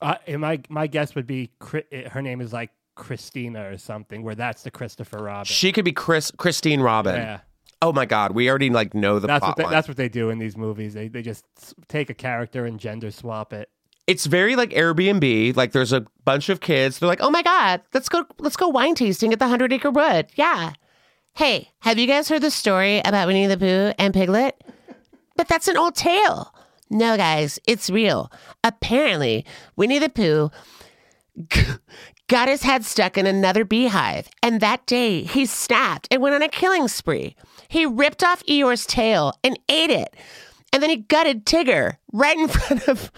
Uh, my my guess would be her name is like Christina or something, where that's the Christopher Robin. She could be Chris Christine Robin. yeah, Oh my God, we already like know the that's plot what they, line. that's what they do in these movies. They they just take a character and gender swap it. It's very like Airbnb. Like there's a bunch of kids. They're like, "Oh my god, let's go let's go wine tasting at the Hundred Acre Wood." Yeah. Hey, have you guys heard the story about Winnie the Pooh and Piglet? But that's an old tale. No, guys, it's real. Apparently, Winnie the Pooh got his head stuck in another beehive, and that day he snapped and went on a killing spree. He ripped off Eeyore's tail and ate it, and then he gutted Tigger right in front of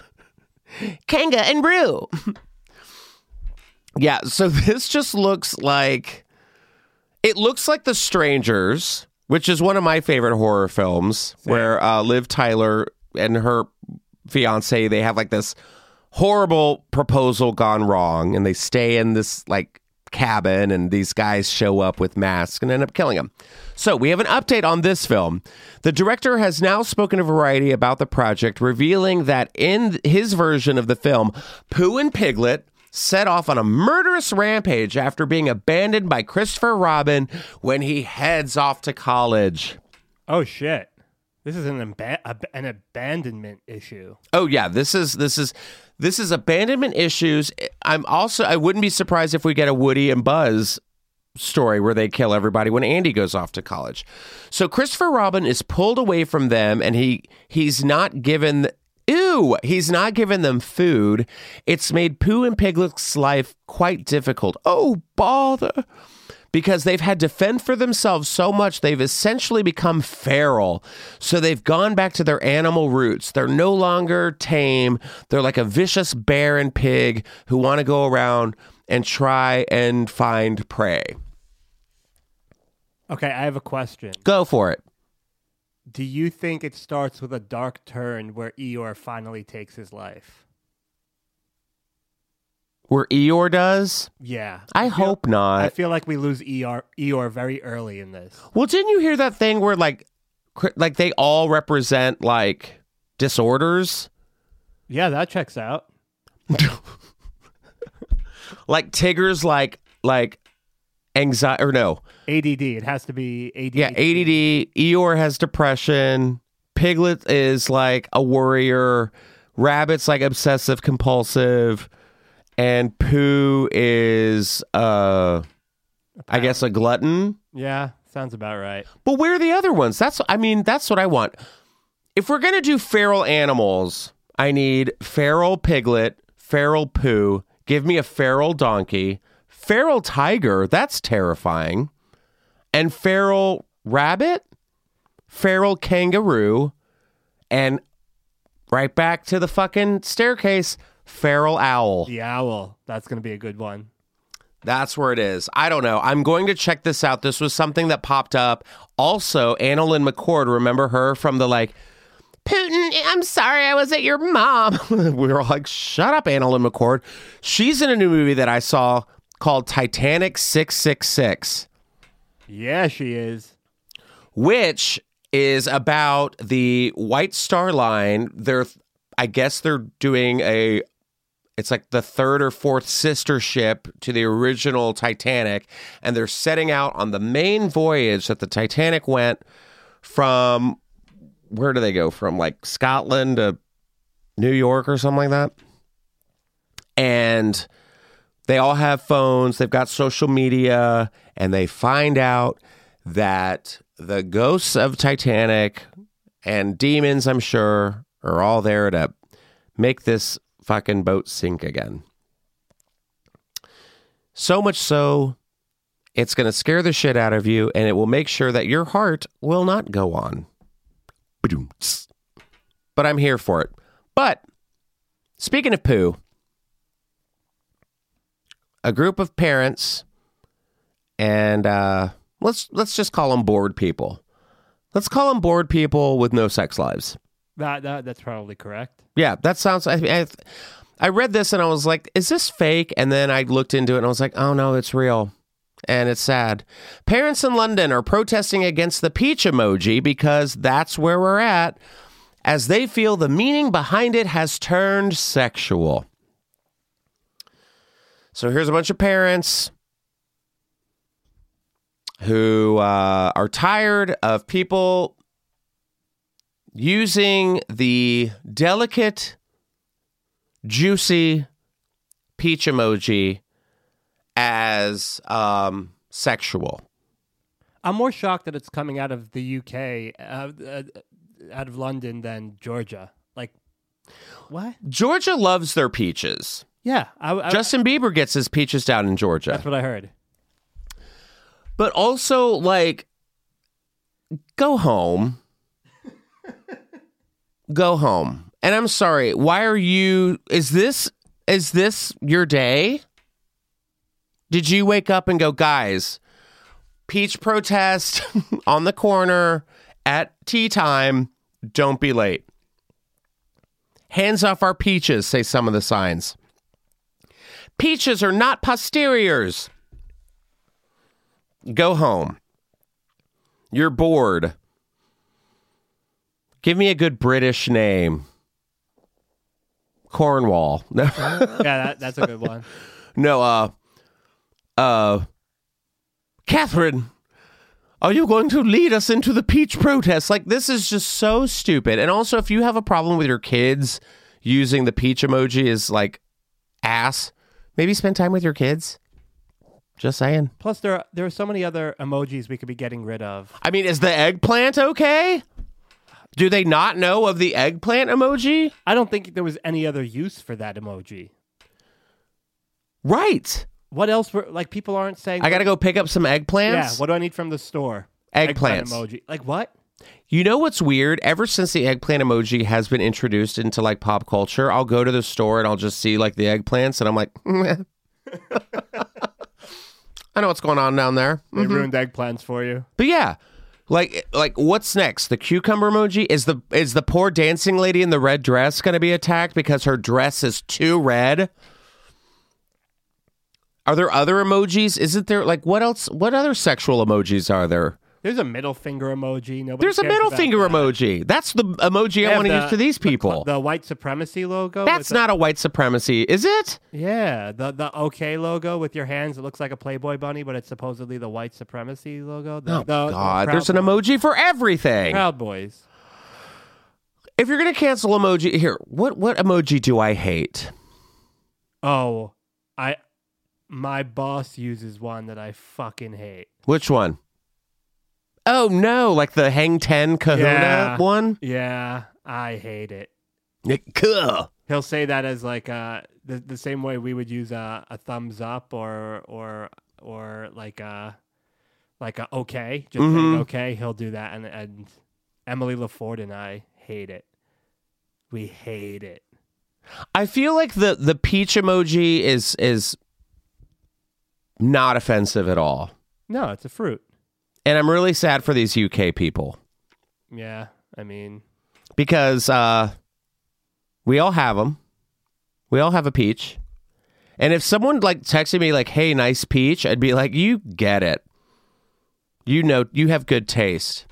Kanga and Roo. yeah, so this just looks like it looks like The Strangers, which is one of my favorite horror films, where uh, Liv Tyler and her fiance they have like this horrible proposal gone wrong, and they stay in this like cabin, and these guys show up with masks and end up killing them. So we have an update on this film. The director has now spoken to Variety about the project, revealing that in his version of the film, Pooh and Piglet set off on a murderous rampage after being abandoned by Christopher Robin when he heads off to college. Oh shit! This is an ab- an abandonment issue. Oh yeah, this is this is this is abandonment issues. I'm also I wouldn't be surprised if we get a Woody and Buzz story where they kill everybody when Andy goes off to college. So Christopher Robin is pulled away from them and he he's not given Ew, he's not given them food. It's made Pooh and Piglet's life quite difficult. Oh, bother. Because they've had to fend for themselves so much, they've essentially become feral. So they've gone back to their animal roots. They're no longer tame. They're like a vicious bear and pig who want to go around and try and find prey. Okay, I have a question. Go for it. Do you think it starts with a dark turn where Eeyore finally takes his life? Where Eeyore does? Yeah. I feel- hope not. I feel like we lose Eeyore, Eeyore very early in this. Well, didn't you hear that thing where like like they all represent like disorders? Yeah, that checks out. Like Tigger's like like anxiety or no. ADD. It has to be ADD. Yeah, ADD, Eeyore has depression, Piglet is like a worrier, Rabbit's like obsessive compulsive, and Pooh is uh I guess a glutton. Yeah, sounds about right. But where are the other ones? That's I mean, that's what I want. If we're gonna do feral animals, I need feral piglet, feral poo. Give me a feral donkey, feral tiger. That's terrifying. And feral rabbit, feral kangaroo, and right back to the fucking staircase, feral owl. The owl. That's going to be a good one. That's where it is. I don't know. I'm going to check this out. This was something that popped up. Also, AnnaLynne McCord, remember her from the like, Putin, I'm sorry I was at your mom. we were all like, shut up, AnnaLynne McCord. She's in a new movie that I saw called Titanic 666, Yeah, she is. which is about the White Star Line. They're, I guess they're doing a it's like the third or fourth sister ship to the original Titanic, and they're setting out on the main voyage that the Titanic went from. Where do they go from? Like Scotland to New York or something like that. And they all have phones, they've got social media, and they find out that the ghosts of Titanic and demons, I'm sure, are all there to make this fucking boat sink again. So much so, it's going to scare the shit out of you and it will make sure that your heart will not go on. But I'm here for it. But speaking of poo, a group of parents and uh, let's let's just call them bored people. Let's call them bored people with no sex lives. That, that That's probably correct. Yeah, that sounds. I, I, I read this and I was like, "Is this fake?" And then I looked into it and I was like, "Oh no, it's real." And it's sad. Parents in London are protesting against the peach emoji because that's where we're at, as they feel the meaning behind it has turned sexual. So here's a bunch of parents who uh, are tired of people using the delicate juicy peach emoji as um, sexual. I'm more shocked that it's coming out of the UK, uh, uh, out of London, than Georgia. Like, what? Georgia loves their peaches. Yeah, I, I, Justin Bieber gets his peaches down in Georgia. that's what I heard. but also like go home go home. And i'm sorry why are you is this is this your day? Did you wake up and go guys peach protest on the corner at tea time. Don't be late. Hands off our peaches say some of the signs. Peaches are not posteriors. Go home. You're bored. Give me a good British name. Cornwall. No, Yeah, that, that's a good one. no, uh, uh, Catherine, are you going to lead us into the peach protest? Like, this is just so stupid. And also, if you have a problem with your kids using the peach emoji as like ass, maybe spend time with your kids. Just saying. Plus, there are, there are so many other emojis we could be getting rid of. I mean, is the eggplant okay? Do they not know of the eggplant emoji? I don't think there was any other use for that emoji. Right. What else were like? People aren't saying. I got to go pick up some eggplants. Yeah. What do I need from the store? Eggplants. emoji. Like what? You know what's weird? Ever since the eggplant emoji has been introduced into like pop culture, I'll go to the store and I'll just see like the eggplants and I'm like. I know what's going on down there. They mm-hmm. ruined eggplants for you. But yeah, like like what's next? The cucumber emoji is the is the poor dancing lady in the red dress going to be attacked because her dress is too red? Are there other emojis? Isn't there like what else? What other sexual emojis are there? There's a middle finger emoji. Nobody. There's a middle finger that. emoji. That's the emoji I want to use to these people. The, white supremacy logo. That's not a white supremacy, is it? Yeah, the the OK logo with your hands. It looks like a Playboy bunny, but it's supposedly the white supremacy logo. The, Oh the- the God, there's an emoji for everything. Proud Boys. If you're gonna cancel emoji, here, what what emoji do I hate? Oh, I. My boss uses one that I fucking hate. Which one? Oh no, like the Hang Ten Kahuna Yeah. one. Yeah, I hate it. Kuh. He'll say that as like uh the the same way we would use a, a thumbs up or or or like a like a okay, just saying Mhm. okay. He'll do that, and and Emily LaForde and I hate it. We hate it. I feel like the the peach emoji is is not offensive at all, No, it's a fruit. And I'm really sad for these UK people Yeah, I mean, because uh, we all have them. We all have a peach, and if someone like texted me like, "Hey, nice peach," I'd be like, "You get it. You know, you have good taste."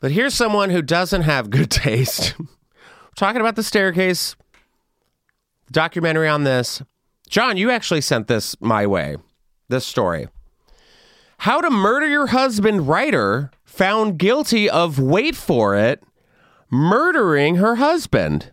But here's someone who doesn't have good taste. We're talking about the staircase documentary on this. John, you actually sent this my way. This story. How to murder your husband writer found guilty of wait for it, murdering her husband.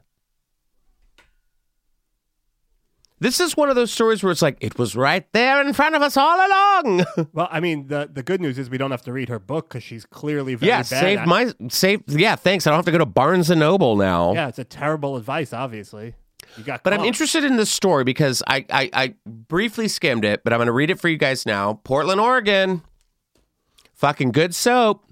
This is one of those stories where it's like it was right there in front of us all along. well, I mean, the the good news is we don't have to read her book because she's clearly very yeah, bad. save my save. Yeah, thanks. I don't have to go to Barnes and Noble now. Yeah, it's a terrible advice. Obviously, you got. But I'm interested in this story because I, I, I briefly skimmed it, but I'm going to read it for you guys now. Portland, Oregon. Fucking good soap.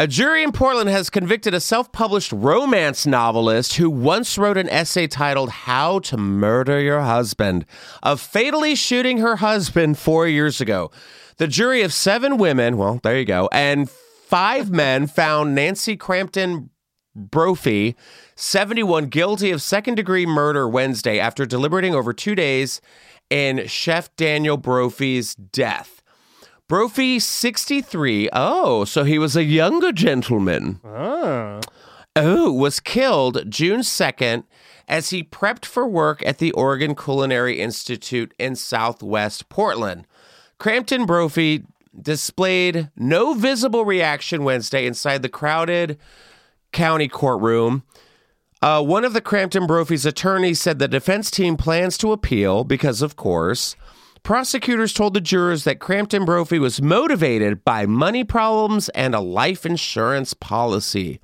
A jury in Portland has convicted a self published romance novelist who once wrote an essay titled How to Murder Your Husband of fatally shooting her husband four years ago. The jury of seven women, well, there you go, and five men found Nancy Crampton Brophy, 71, guilty of second degree murder Wednesday after deliberating over two days in Chef Daniel Brophy's death. Brophy, 63. Oh, so he was a younger gentleman. Ah. Oh, was killed June 2nd as he prepped for work at the Oregon Culinary Institute in southwest Portland. Crampton Brophy displayed no visible reaction Wednesday inside the crowded county courtroom. Uh, one of the Crampton Brophy's attorneys said the defense team plans to appeal because, of course, prosecutors told the jurors that Crampton Brophy was motivated by money problems and a life insurance policy.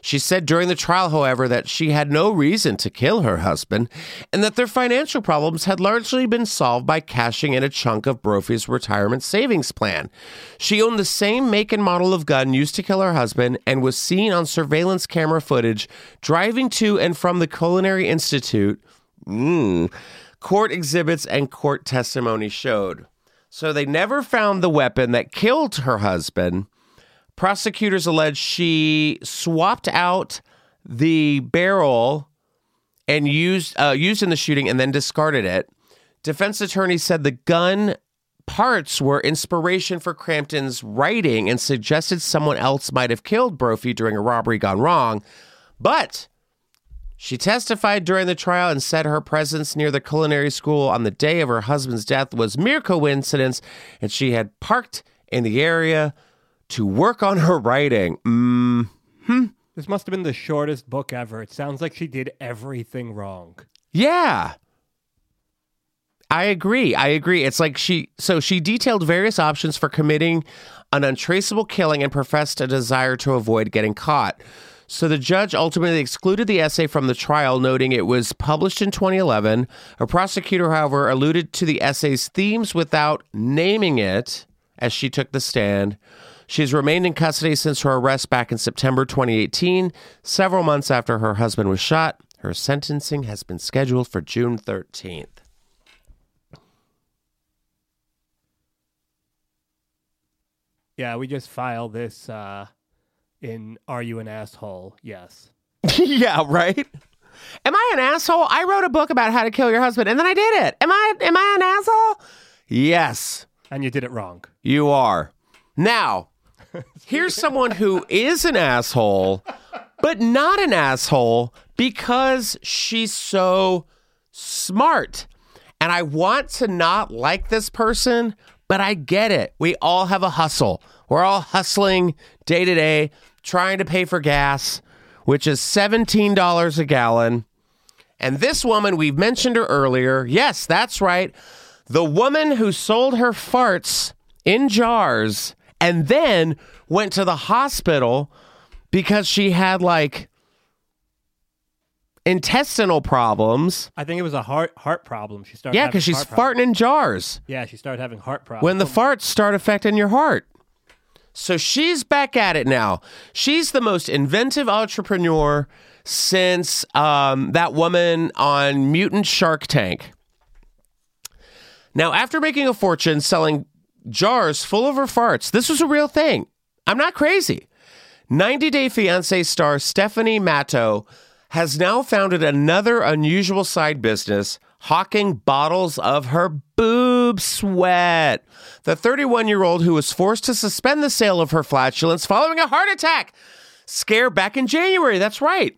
She said during the trial, however, that she had no reason to kill her husband and that their financial problems had largely been solved by cashing in a chunk of Brophy's retirement savings plan. She owned the same make and model of gun used to kill her husband and was seen on surveillance camera footage driving to and from the Culinary Institute. Mm. Court exhibits and court testimony showed. So they never found the weapon that killed her husband. Prosecutors allege she swapped out the barrel and used uh, used in the shooting and then discarded it. Defense attorney said the gun parts were inspiration for Crampton's writing and suggested someone else might have killed Brophy during a robbery gone wrong. But she testified during the trial and said her presence near the culinary school on the day of her husband's death was mere coincidence and she had parked in the area to work on her writing. Mm, This must have been the shortest book ever. It sounds like she did everything wrong. yeah. I agree. I agree. It's like she so she detailed various options for committing an untraceable killing and professed a desire to avoid getting caught. So the judge ultimately excluded the essay from the trial, noting it was published in 2011. A prosecutor, however, alluded to the essay's themes without naming it as she took the stand. She's remained in custody since her arrest back in September 2018, several months after her husband was shot. Her sentencing has been scheduled for June 13th. Yeah, we just filed this uh, in Are You an Asshole? Yes. yeah, right? Am I an asshole? I wrote a book about how to kill your husband and then I did it. Am I am I an asshole? Yes, And you did it wrong. you are. Now, here's someone who is an asshole, but not an asshole because she's so smart. And I want to not like this person, but I get it. We all have a hustle. We're all hustling day to day, trying to pay for gas, which is $17 a gallon. And this woman, we've mentioned her earlier. Yes, that's right. The woman who sold her farts in jars and then went to the hospital because she had like intestinal problems. I think it was a heart heart problem. She started. Yeah, because she's heart problems. farting in jars Yeah, she started having heart problems. when the farts start affecting your heart. So she's back at it now. She's the most inventive entrepreneur since um, that woman on Mutant Shark Tank. Now, after making a fortune selling jars full of her farts, this was a real thing. I'm not crazy. 90 Day Fiancé star Stephanie Matto has now founded another unusual side business, hawking bottles of her boob sweat. The 31 year old who was forced to suspend the sale of her flatulence following a heart attack scare back in January. That's right.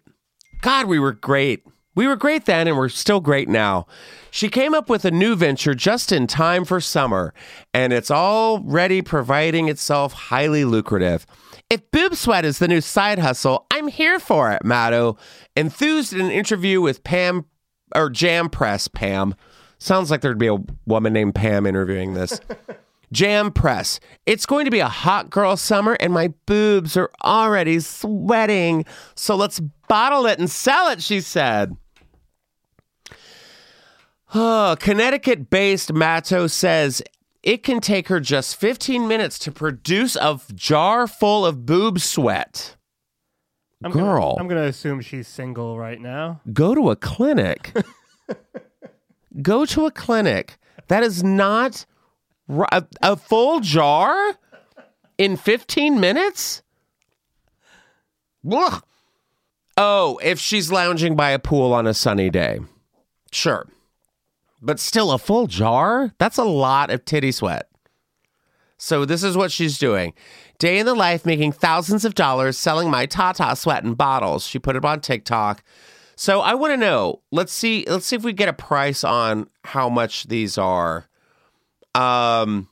God, we were great. We were great then, and we're still great now. She came up with a new venture just in time for summer, and it's already providing itself highly lucrative. If boob sweat is the new side hustle, I'm here for it, Matto. Enthused in an interview with Pam, or Jam Press Pam. Sounds like there'd be a woman named Pam interviewing this. Jam Press. It's going to be a hot girl summer, and my boobs are already sweating. So let's bottle it and sell it, she said. Oh, Connecticut based Matto says it can take her just 15 minutes to produce a jar full of boob sweat. I'm Girl. Gonna, I'm going to assume she's single right now. Go to a clinic. Go to a clinic. That is not a, a full jar in 15 minutes? Ugh. Oh, if she's lounging by a pool on a sunny day. Sure. But still, a full jar? That's a lot of titty sweat. So, this is what she's doing. Day in the life, making thousands of dollars selling my Tata sweat in bottles. She put it on TikTok. So, I want to know. Let's see. Let's see if we get a price on how much these are. Um,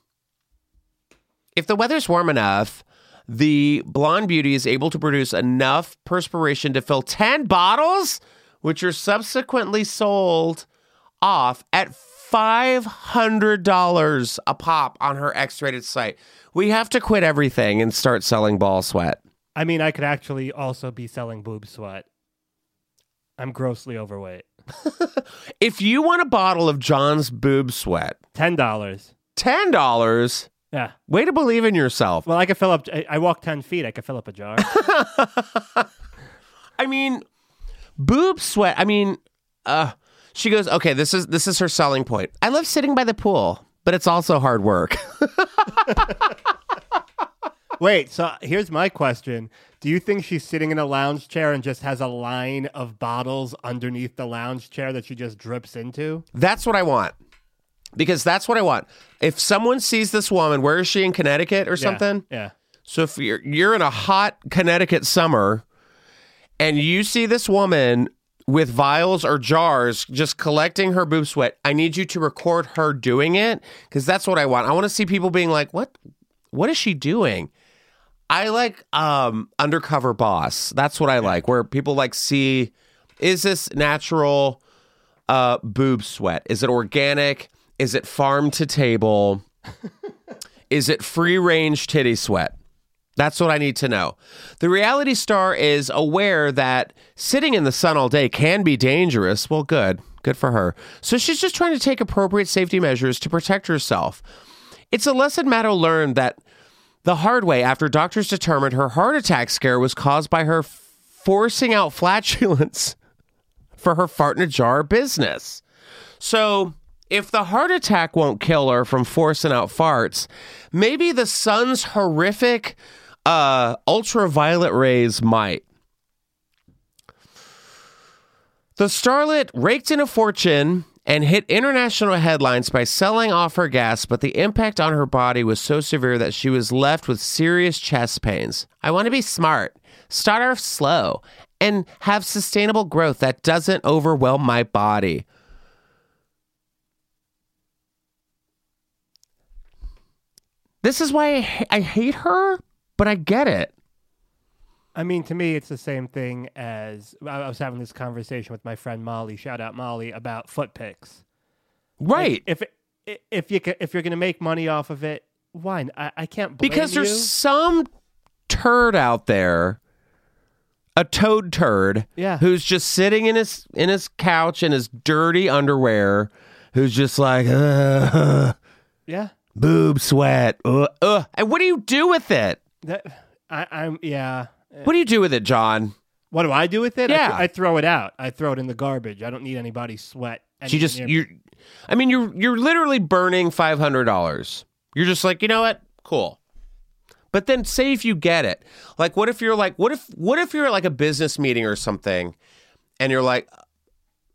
if the weather's warm enough, the blonde beauty is able to produce enough perspiration to fill 10 bottles, which are subsequently sold off at $500 a pop on her X rated site. We have to quit everything and start selling ball sweat. I mean, I could actually also be selling boob sweat. I'm grossly overweight. If you want a bottle of John's boob sweat, Ten dollars. $10, Yeah. way to believe in yourself. Well, I could fill up. I, I walk ten feet. I could fill up a jar. I mean, boob sweat. I mean, uh, she goes, okay, this is this is her selling point. I love sitting by the pool, but it's also hard work. Wait. So here's my question: Do you think she's sitting in a lounge chair and just has a line of bottles underneath the lounge chair that she just drips into? that's what I want. Because that's what I want. If someone sees this woman, where is she in Connecticut or Yeah, something? Yeah. So if you're you're in a hot Connecticut summer and you see this woman with vials or jars just collecting her boob sweat, I need you to record her doing it because that's what I want. I want to see people being like, "What? What is she doing?" I like um undercover boss. That's what I like, where people like see is this natural uh boob sweat? Is it organic? Is it farm to table? is it free range titty sweat? That's what I need to know. The reality star is aware that sitting in the sun all day can be dangerous. Well, good. Good for her. So she's just trying to take appropriate safety measures to protect herself. It's a lesson Matto learned that the hard way after doctors determined her heart attack scare was caused by her forcing out flatulence for her fart in a jar business. So, if the heart attack won't kill her from forcing out farts, maybe the sun's horrific uh, ultraviolet rays might. The starlet raked in a fortune and hit international headlines by selling off her gas, but the impact on her body was so severe that she was left with serious chest pains. I want to be smart, start off slow, and have sustainable growth that doesn't overwhelm my body. This is why I, I hate her, but I get it. I mean, to me, it's the same thing as I was having this conversation with my friend Molly. Shout out Molly about foot pics. Right. If it, if you if you're gonna make money off of it, why? I, I can't because you. there's some turd out there, a toad turd, Yeah. who's just sitting in his in his couch in his dirty underwear, who's just like, uh, yeah. boob sweat, uh, uh. And what do you do with it? That I, I'm yeah. What do you do with it, John? What do I do with it? I, Yeah. th- I throw it out. I throw it in the garbage. I don't need anybody's sweat. You just you, I mean, you're you're literally burning five hundred dollars. You're just like, you know what? Cool. But then say if you get it. Like what if you're like what if what if you're at like a business meeting or something and you're like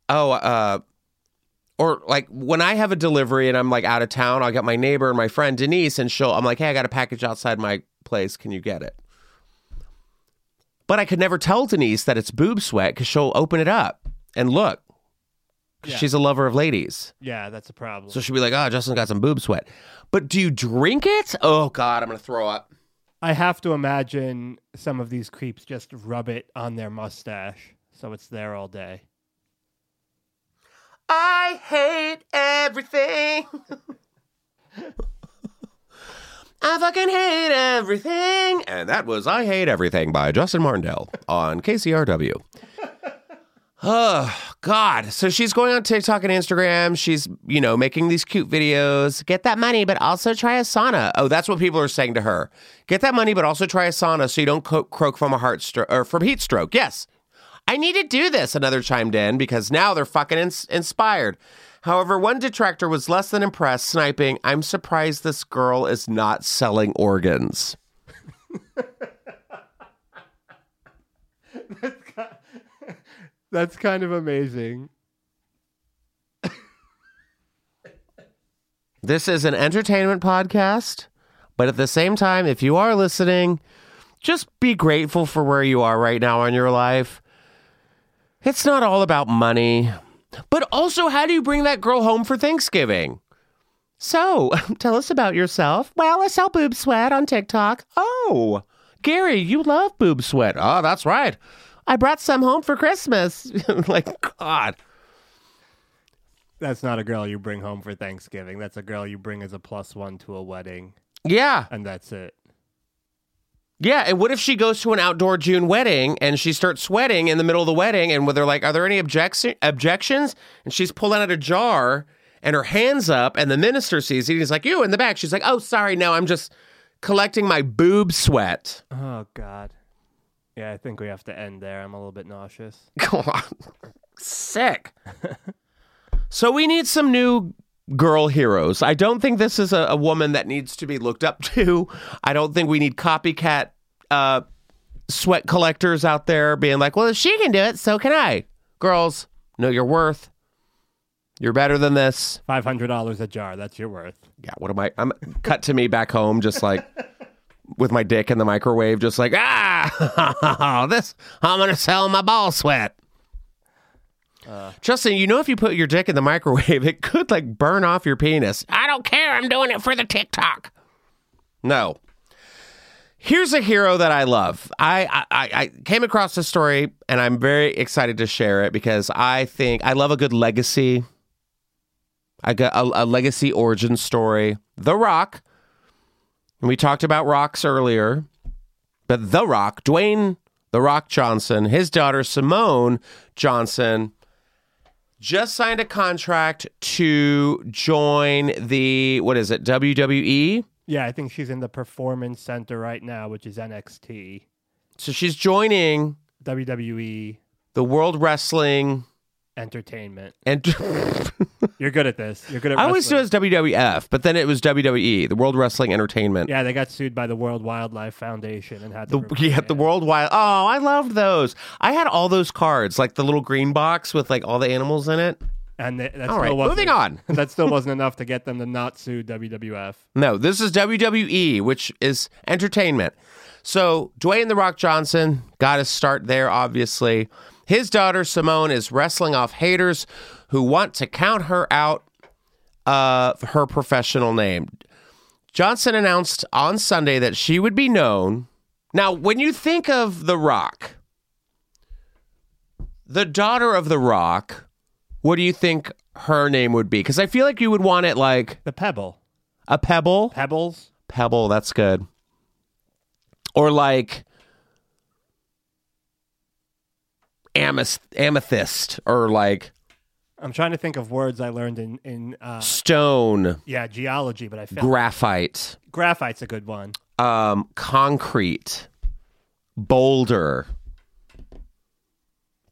oh uh or like when I have a delivery and I'm like out of town, I'll get my neighbor and my friend Denise and she'll I'm like, "Hey, I got a package outside my place. Can you get it?" But I could never tell Denise that it's boob sweat cuz she'll open it up and look. 'Cause Yeah. She's a lover of ladies. yeah, that's a problem. So she'll be like, "Oh, Justin got some boob sweat." But do you drink it? Oh God, I'm gonna throw up. I have to imagine some of these creeps just rub it on their mustache, so it's there all day. I hate everything. I fucking hate everything. And that was I Hate Everything by Justin Martindale on KCRW. Oh, God. So she's going on TikTok and Instagram. She's, you know, making these cute videos. Get that money, but also try a sauna. Oh, that's what people are saying to her. Get that money, but also try a sauna so you don't co- croak from a heart stroke or from heat stroke. Yes. I need to do this, another chimed in, because now they're fucking ins- inspired. However, one detractor was less than impressed, sniping, I'm surprised this girl is not selling organs. That's kind of amazing. This is an entertainment podcast, but at the same time, if you are listening, just be grateful for where you are right now in your life. It's not all about money, but also how do you bring that girl home for Thanksgiving? So, tell us about yourself. Well, I sell boob sweat on TikTok. Oh, Gary, you love boob sweat. Oh, that's right. I brought some home for Christmas. like, God. That's not a girl you bring home for Thanksgiving. That's a girl you bring as a plus one to a wedding, Yeah. and that's it. Yeah. And what if she goes to an outdoor June wedding and she starts sweating in the middle of the wedding? And they're like, Are there any objecti- objections? And she's pulling out a jar and her hands up, and the minister sees it. He's like, You in the back. She's like, Oh, sorry. No, I'm just collecting my boob sweat. Oh God. Yeah, I think we have to end there. I'm a little bit nauseous. God, sick. so we need some new girl heroes. I don't think this is a, a woman that needs to be looked up to. I don't think we need copycat uh, sweat collectors out there being like, "Well, if she can do it, so can I." Girls, know your worth. You're better than this. Five hundred dollars a jar. That's your worth. Yeah. What am I? I'm cut to me back home, just like. With my dick in the microwave, just like ah, this I'm gonna sell my ball sweat. Justin, you know if you put your dick in the microwave, it could like burn off your penis. I don't care. I'm doing it for the TikTok. No. Here's a hero that I love. I, I I came across this story and I'm very excited to share it because I think I love a good legacy. I got a, a legacy origin story. The Rock. We talked about rocks earlier, but The Rock, Dwayne The Rock Johnson, his daughter Simone Johnson, just signed a contract to join the what is it WWE? Yeah, I think she's in the Performance Center right now, which is NXT, So she's joining WWE the World Wrestling Entertainment. and You're good at this. You're good at. I always knew it was WWF, but then it was WWE, the World Wrestling Entertainment. Yeah, they got sued by the World Wildlife Foundation and had The, yeah, it. the World Wild. Oh, I loved those. I had all those cards, like the little green box with like all the animals in it. And they, that All still right, moving on. that still wasn't enough to get them to not sue WWF. No, this is WWE, which is entertainment. So Dwayne the Rock Johnson got to start there, obviously. His daughter Simone is wrestling off haters who want to count her out uh, her professional name. Johnson announced on Sunday that she would be known. Now, when you think of The Rock, the daughter of The Rock, what do you think her name would be? Because I feel like you would want it like The Pebble, a pebble. Pebbles. Pebble, that's good. Or like amethyst, amethyst or like I'm trying to think of words I learned in in uh, stone, yeah geology, but I feel graphite, graphite's a good one. um, concrete, boulder.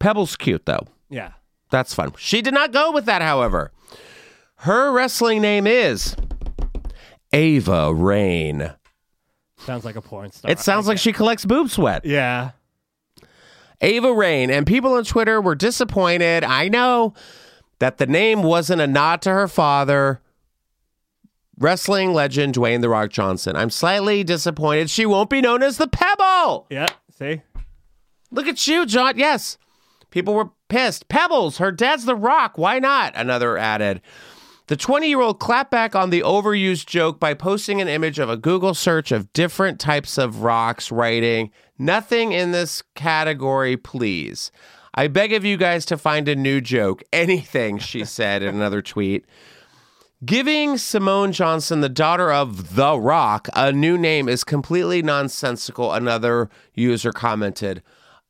Pebble's cute though. Yeah, That's fun. She did not go with that, however. Her wrestling name is Ava Raine. sounds like a porn star. It sounds like she collects boob sweat. yeah. Ava Raine, and people on Twitter were disappointed. I know that the name wasn't a nod to her father, wrestling legend Dwayne The Rock Johnson. I'm slightly disappointed she won't be known as the Pebble. Yeah, see? Look at you, John. Yes. People were pissed. Pebbles, her dad's The Rock. Why not? Another added. The 20 year old clapped back on the overused joke by posting an image of a Google search of different types of rocks, writing, Nothing in this category, please. I beg of you guys to find a new joke. Anything, she said in another tweet. Giving Simone Johnson, the daughter of The Rock, a new name is completely nonsensical, another user commented.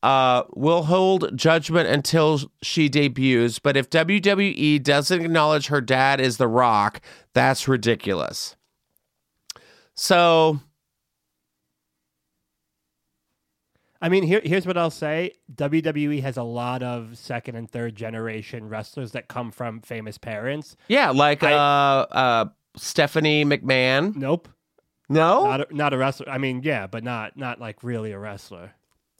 Uh, we'll hold judgment until she debuts, but if WWE doesn't acknowledge her dad is The Rock, that's ridiculous. So, I mean, here, here's what I'll say: WWE has a lot of second and third generation wrestlers that come from famous parents. yeah, like I- uh, uh, Stephanie McMahon. Nope, No? not a, not a wrestler. I mean, yeah, but not not like really a wrestler.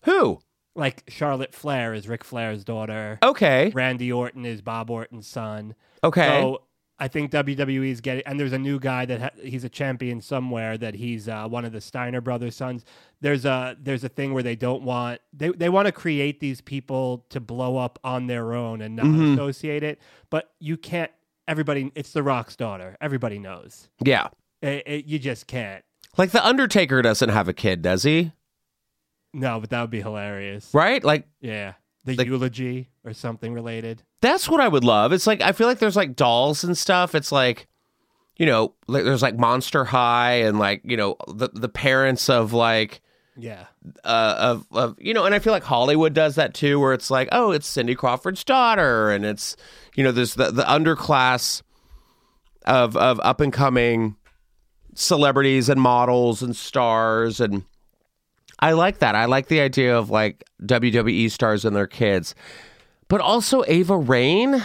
Who? Like Charlotte Flair is Ric Flair's daughter. Okay. Randy Orton is Bob Orton's son. Okay. So I think WWE is getting, and there's a new guy that ha- he's a champion somewhere that he's uh, one of the Steiner brothers' sons. There's a there's a thing where they don't want they they want to create these people to blow up on their own and not Mhm. associate it, but you can't. Everybody, it's The Rock's daughter. Everybody knows. yeah. It, it- you just can't. Like The Undertaker doesn't have a kid, does he? No, but that would be hilarious. right? Like Yeah. The Like- eulogy or something related. that's what I would love. It's like I feel like there's like dolls and stuff. It's like you know, like there's like Monster High and like you know the the parents of like Yeah. uh, of of you know, and I feel like Hollywood does that too, where it's like, oh, it's Cindy Crawford's daughter, and it's you know, there's the the underclass of of up and coming celebrities and models and stars, and I like that. I like the idea of like WWE stars and their kids, but also Ava Raine.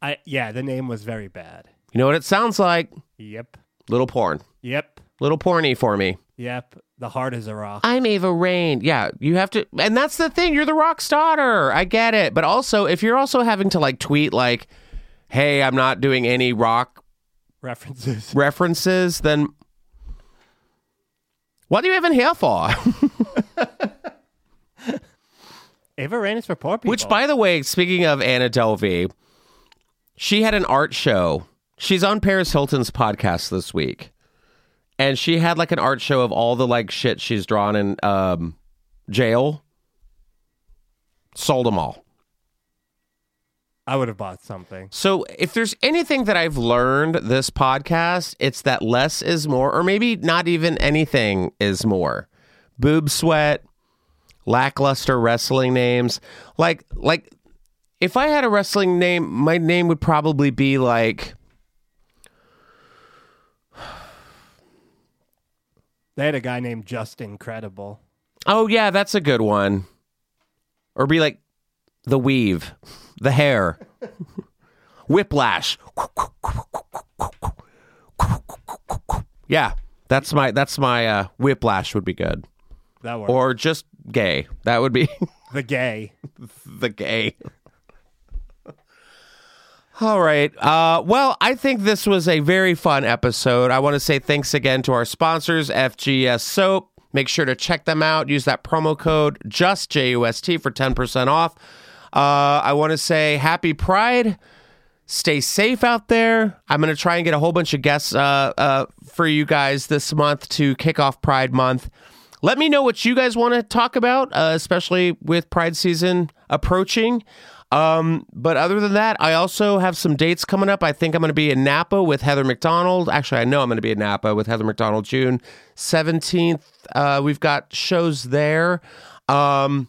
I yeah, the name was very bad. You know what it sounds like? Yep. Little porn, Yep. little porny for me. Yep. The heart is a rock. I'm Ava Rain. Yeah, you have to, and that's the thing. You're the rock's daughter. I get it, but also if you're also having to like tweet like, "Hey, I'm not doing any rock References. references," then what are you even here for? Is for poor people. Which, by the way, speaking of Anna Delvey, she had an art show. She's on Paris Hilton's podcast this week, and she had like an art show of all the like shit she's drawn in um, jail. Sold them all. I would have bought something. So, if there's anything that I've learned this podcast, it's that less is more, or maybe not even anything is more. Boob sweat, lackluster wrestling names. Like, like if I had a wrestling name, my name would probably be like They had a guy named Just Incredible. Oh yeah, that's a good one. Or be like the weave, the hair, whiplash. Yeah, that's my that's my uh, whiplash would be good. That worked. Or just gay. That would be the gay. the gay. All right. Uh, well, I think this was a very fun episode. I want to say thanks again to our sponsors, FGS Soap. Make sure to check them out. Use that promo code just JUST for 10% off. Uh, I want to say happy Pride. Stay safe out there. I'm going to try and get a whole bunch of guests uh, uh, for you guys this month to kick off Pride Month. Let me know what you guys want to talk about, uh, especially with Pride season approaching. Um, but other than that, I also have some dates coming up. I think I'm going to be in Napa with Heather McDonald. Actually, I know I'm going to be in Napa with Heather McDonald June 17th. Uh, we've got shows there. Um,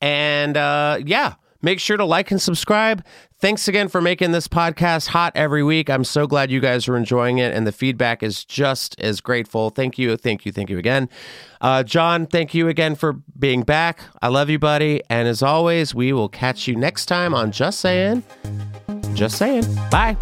and uh, yeah, make sure to like and subscribe. Thanks again for making this podcast hot every week. I'm so glad you guys are enjoying it, and the feedback is just as grateful. Thank you, thank you, thank you again. Uh, John, thank you again for being back. I love you, buddy. And as always, we will catch you next time on Just Saying. Just Saying. Bye.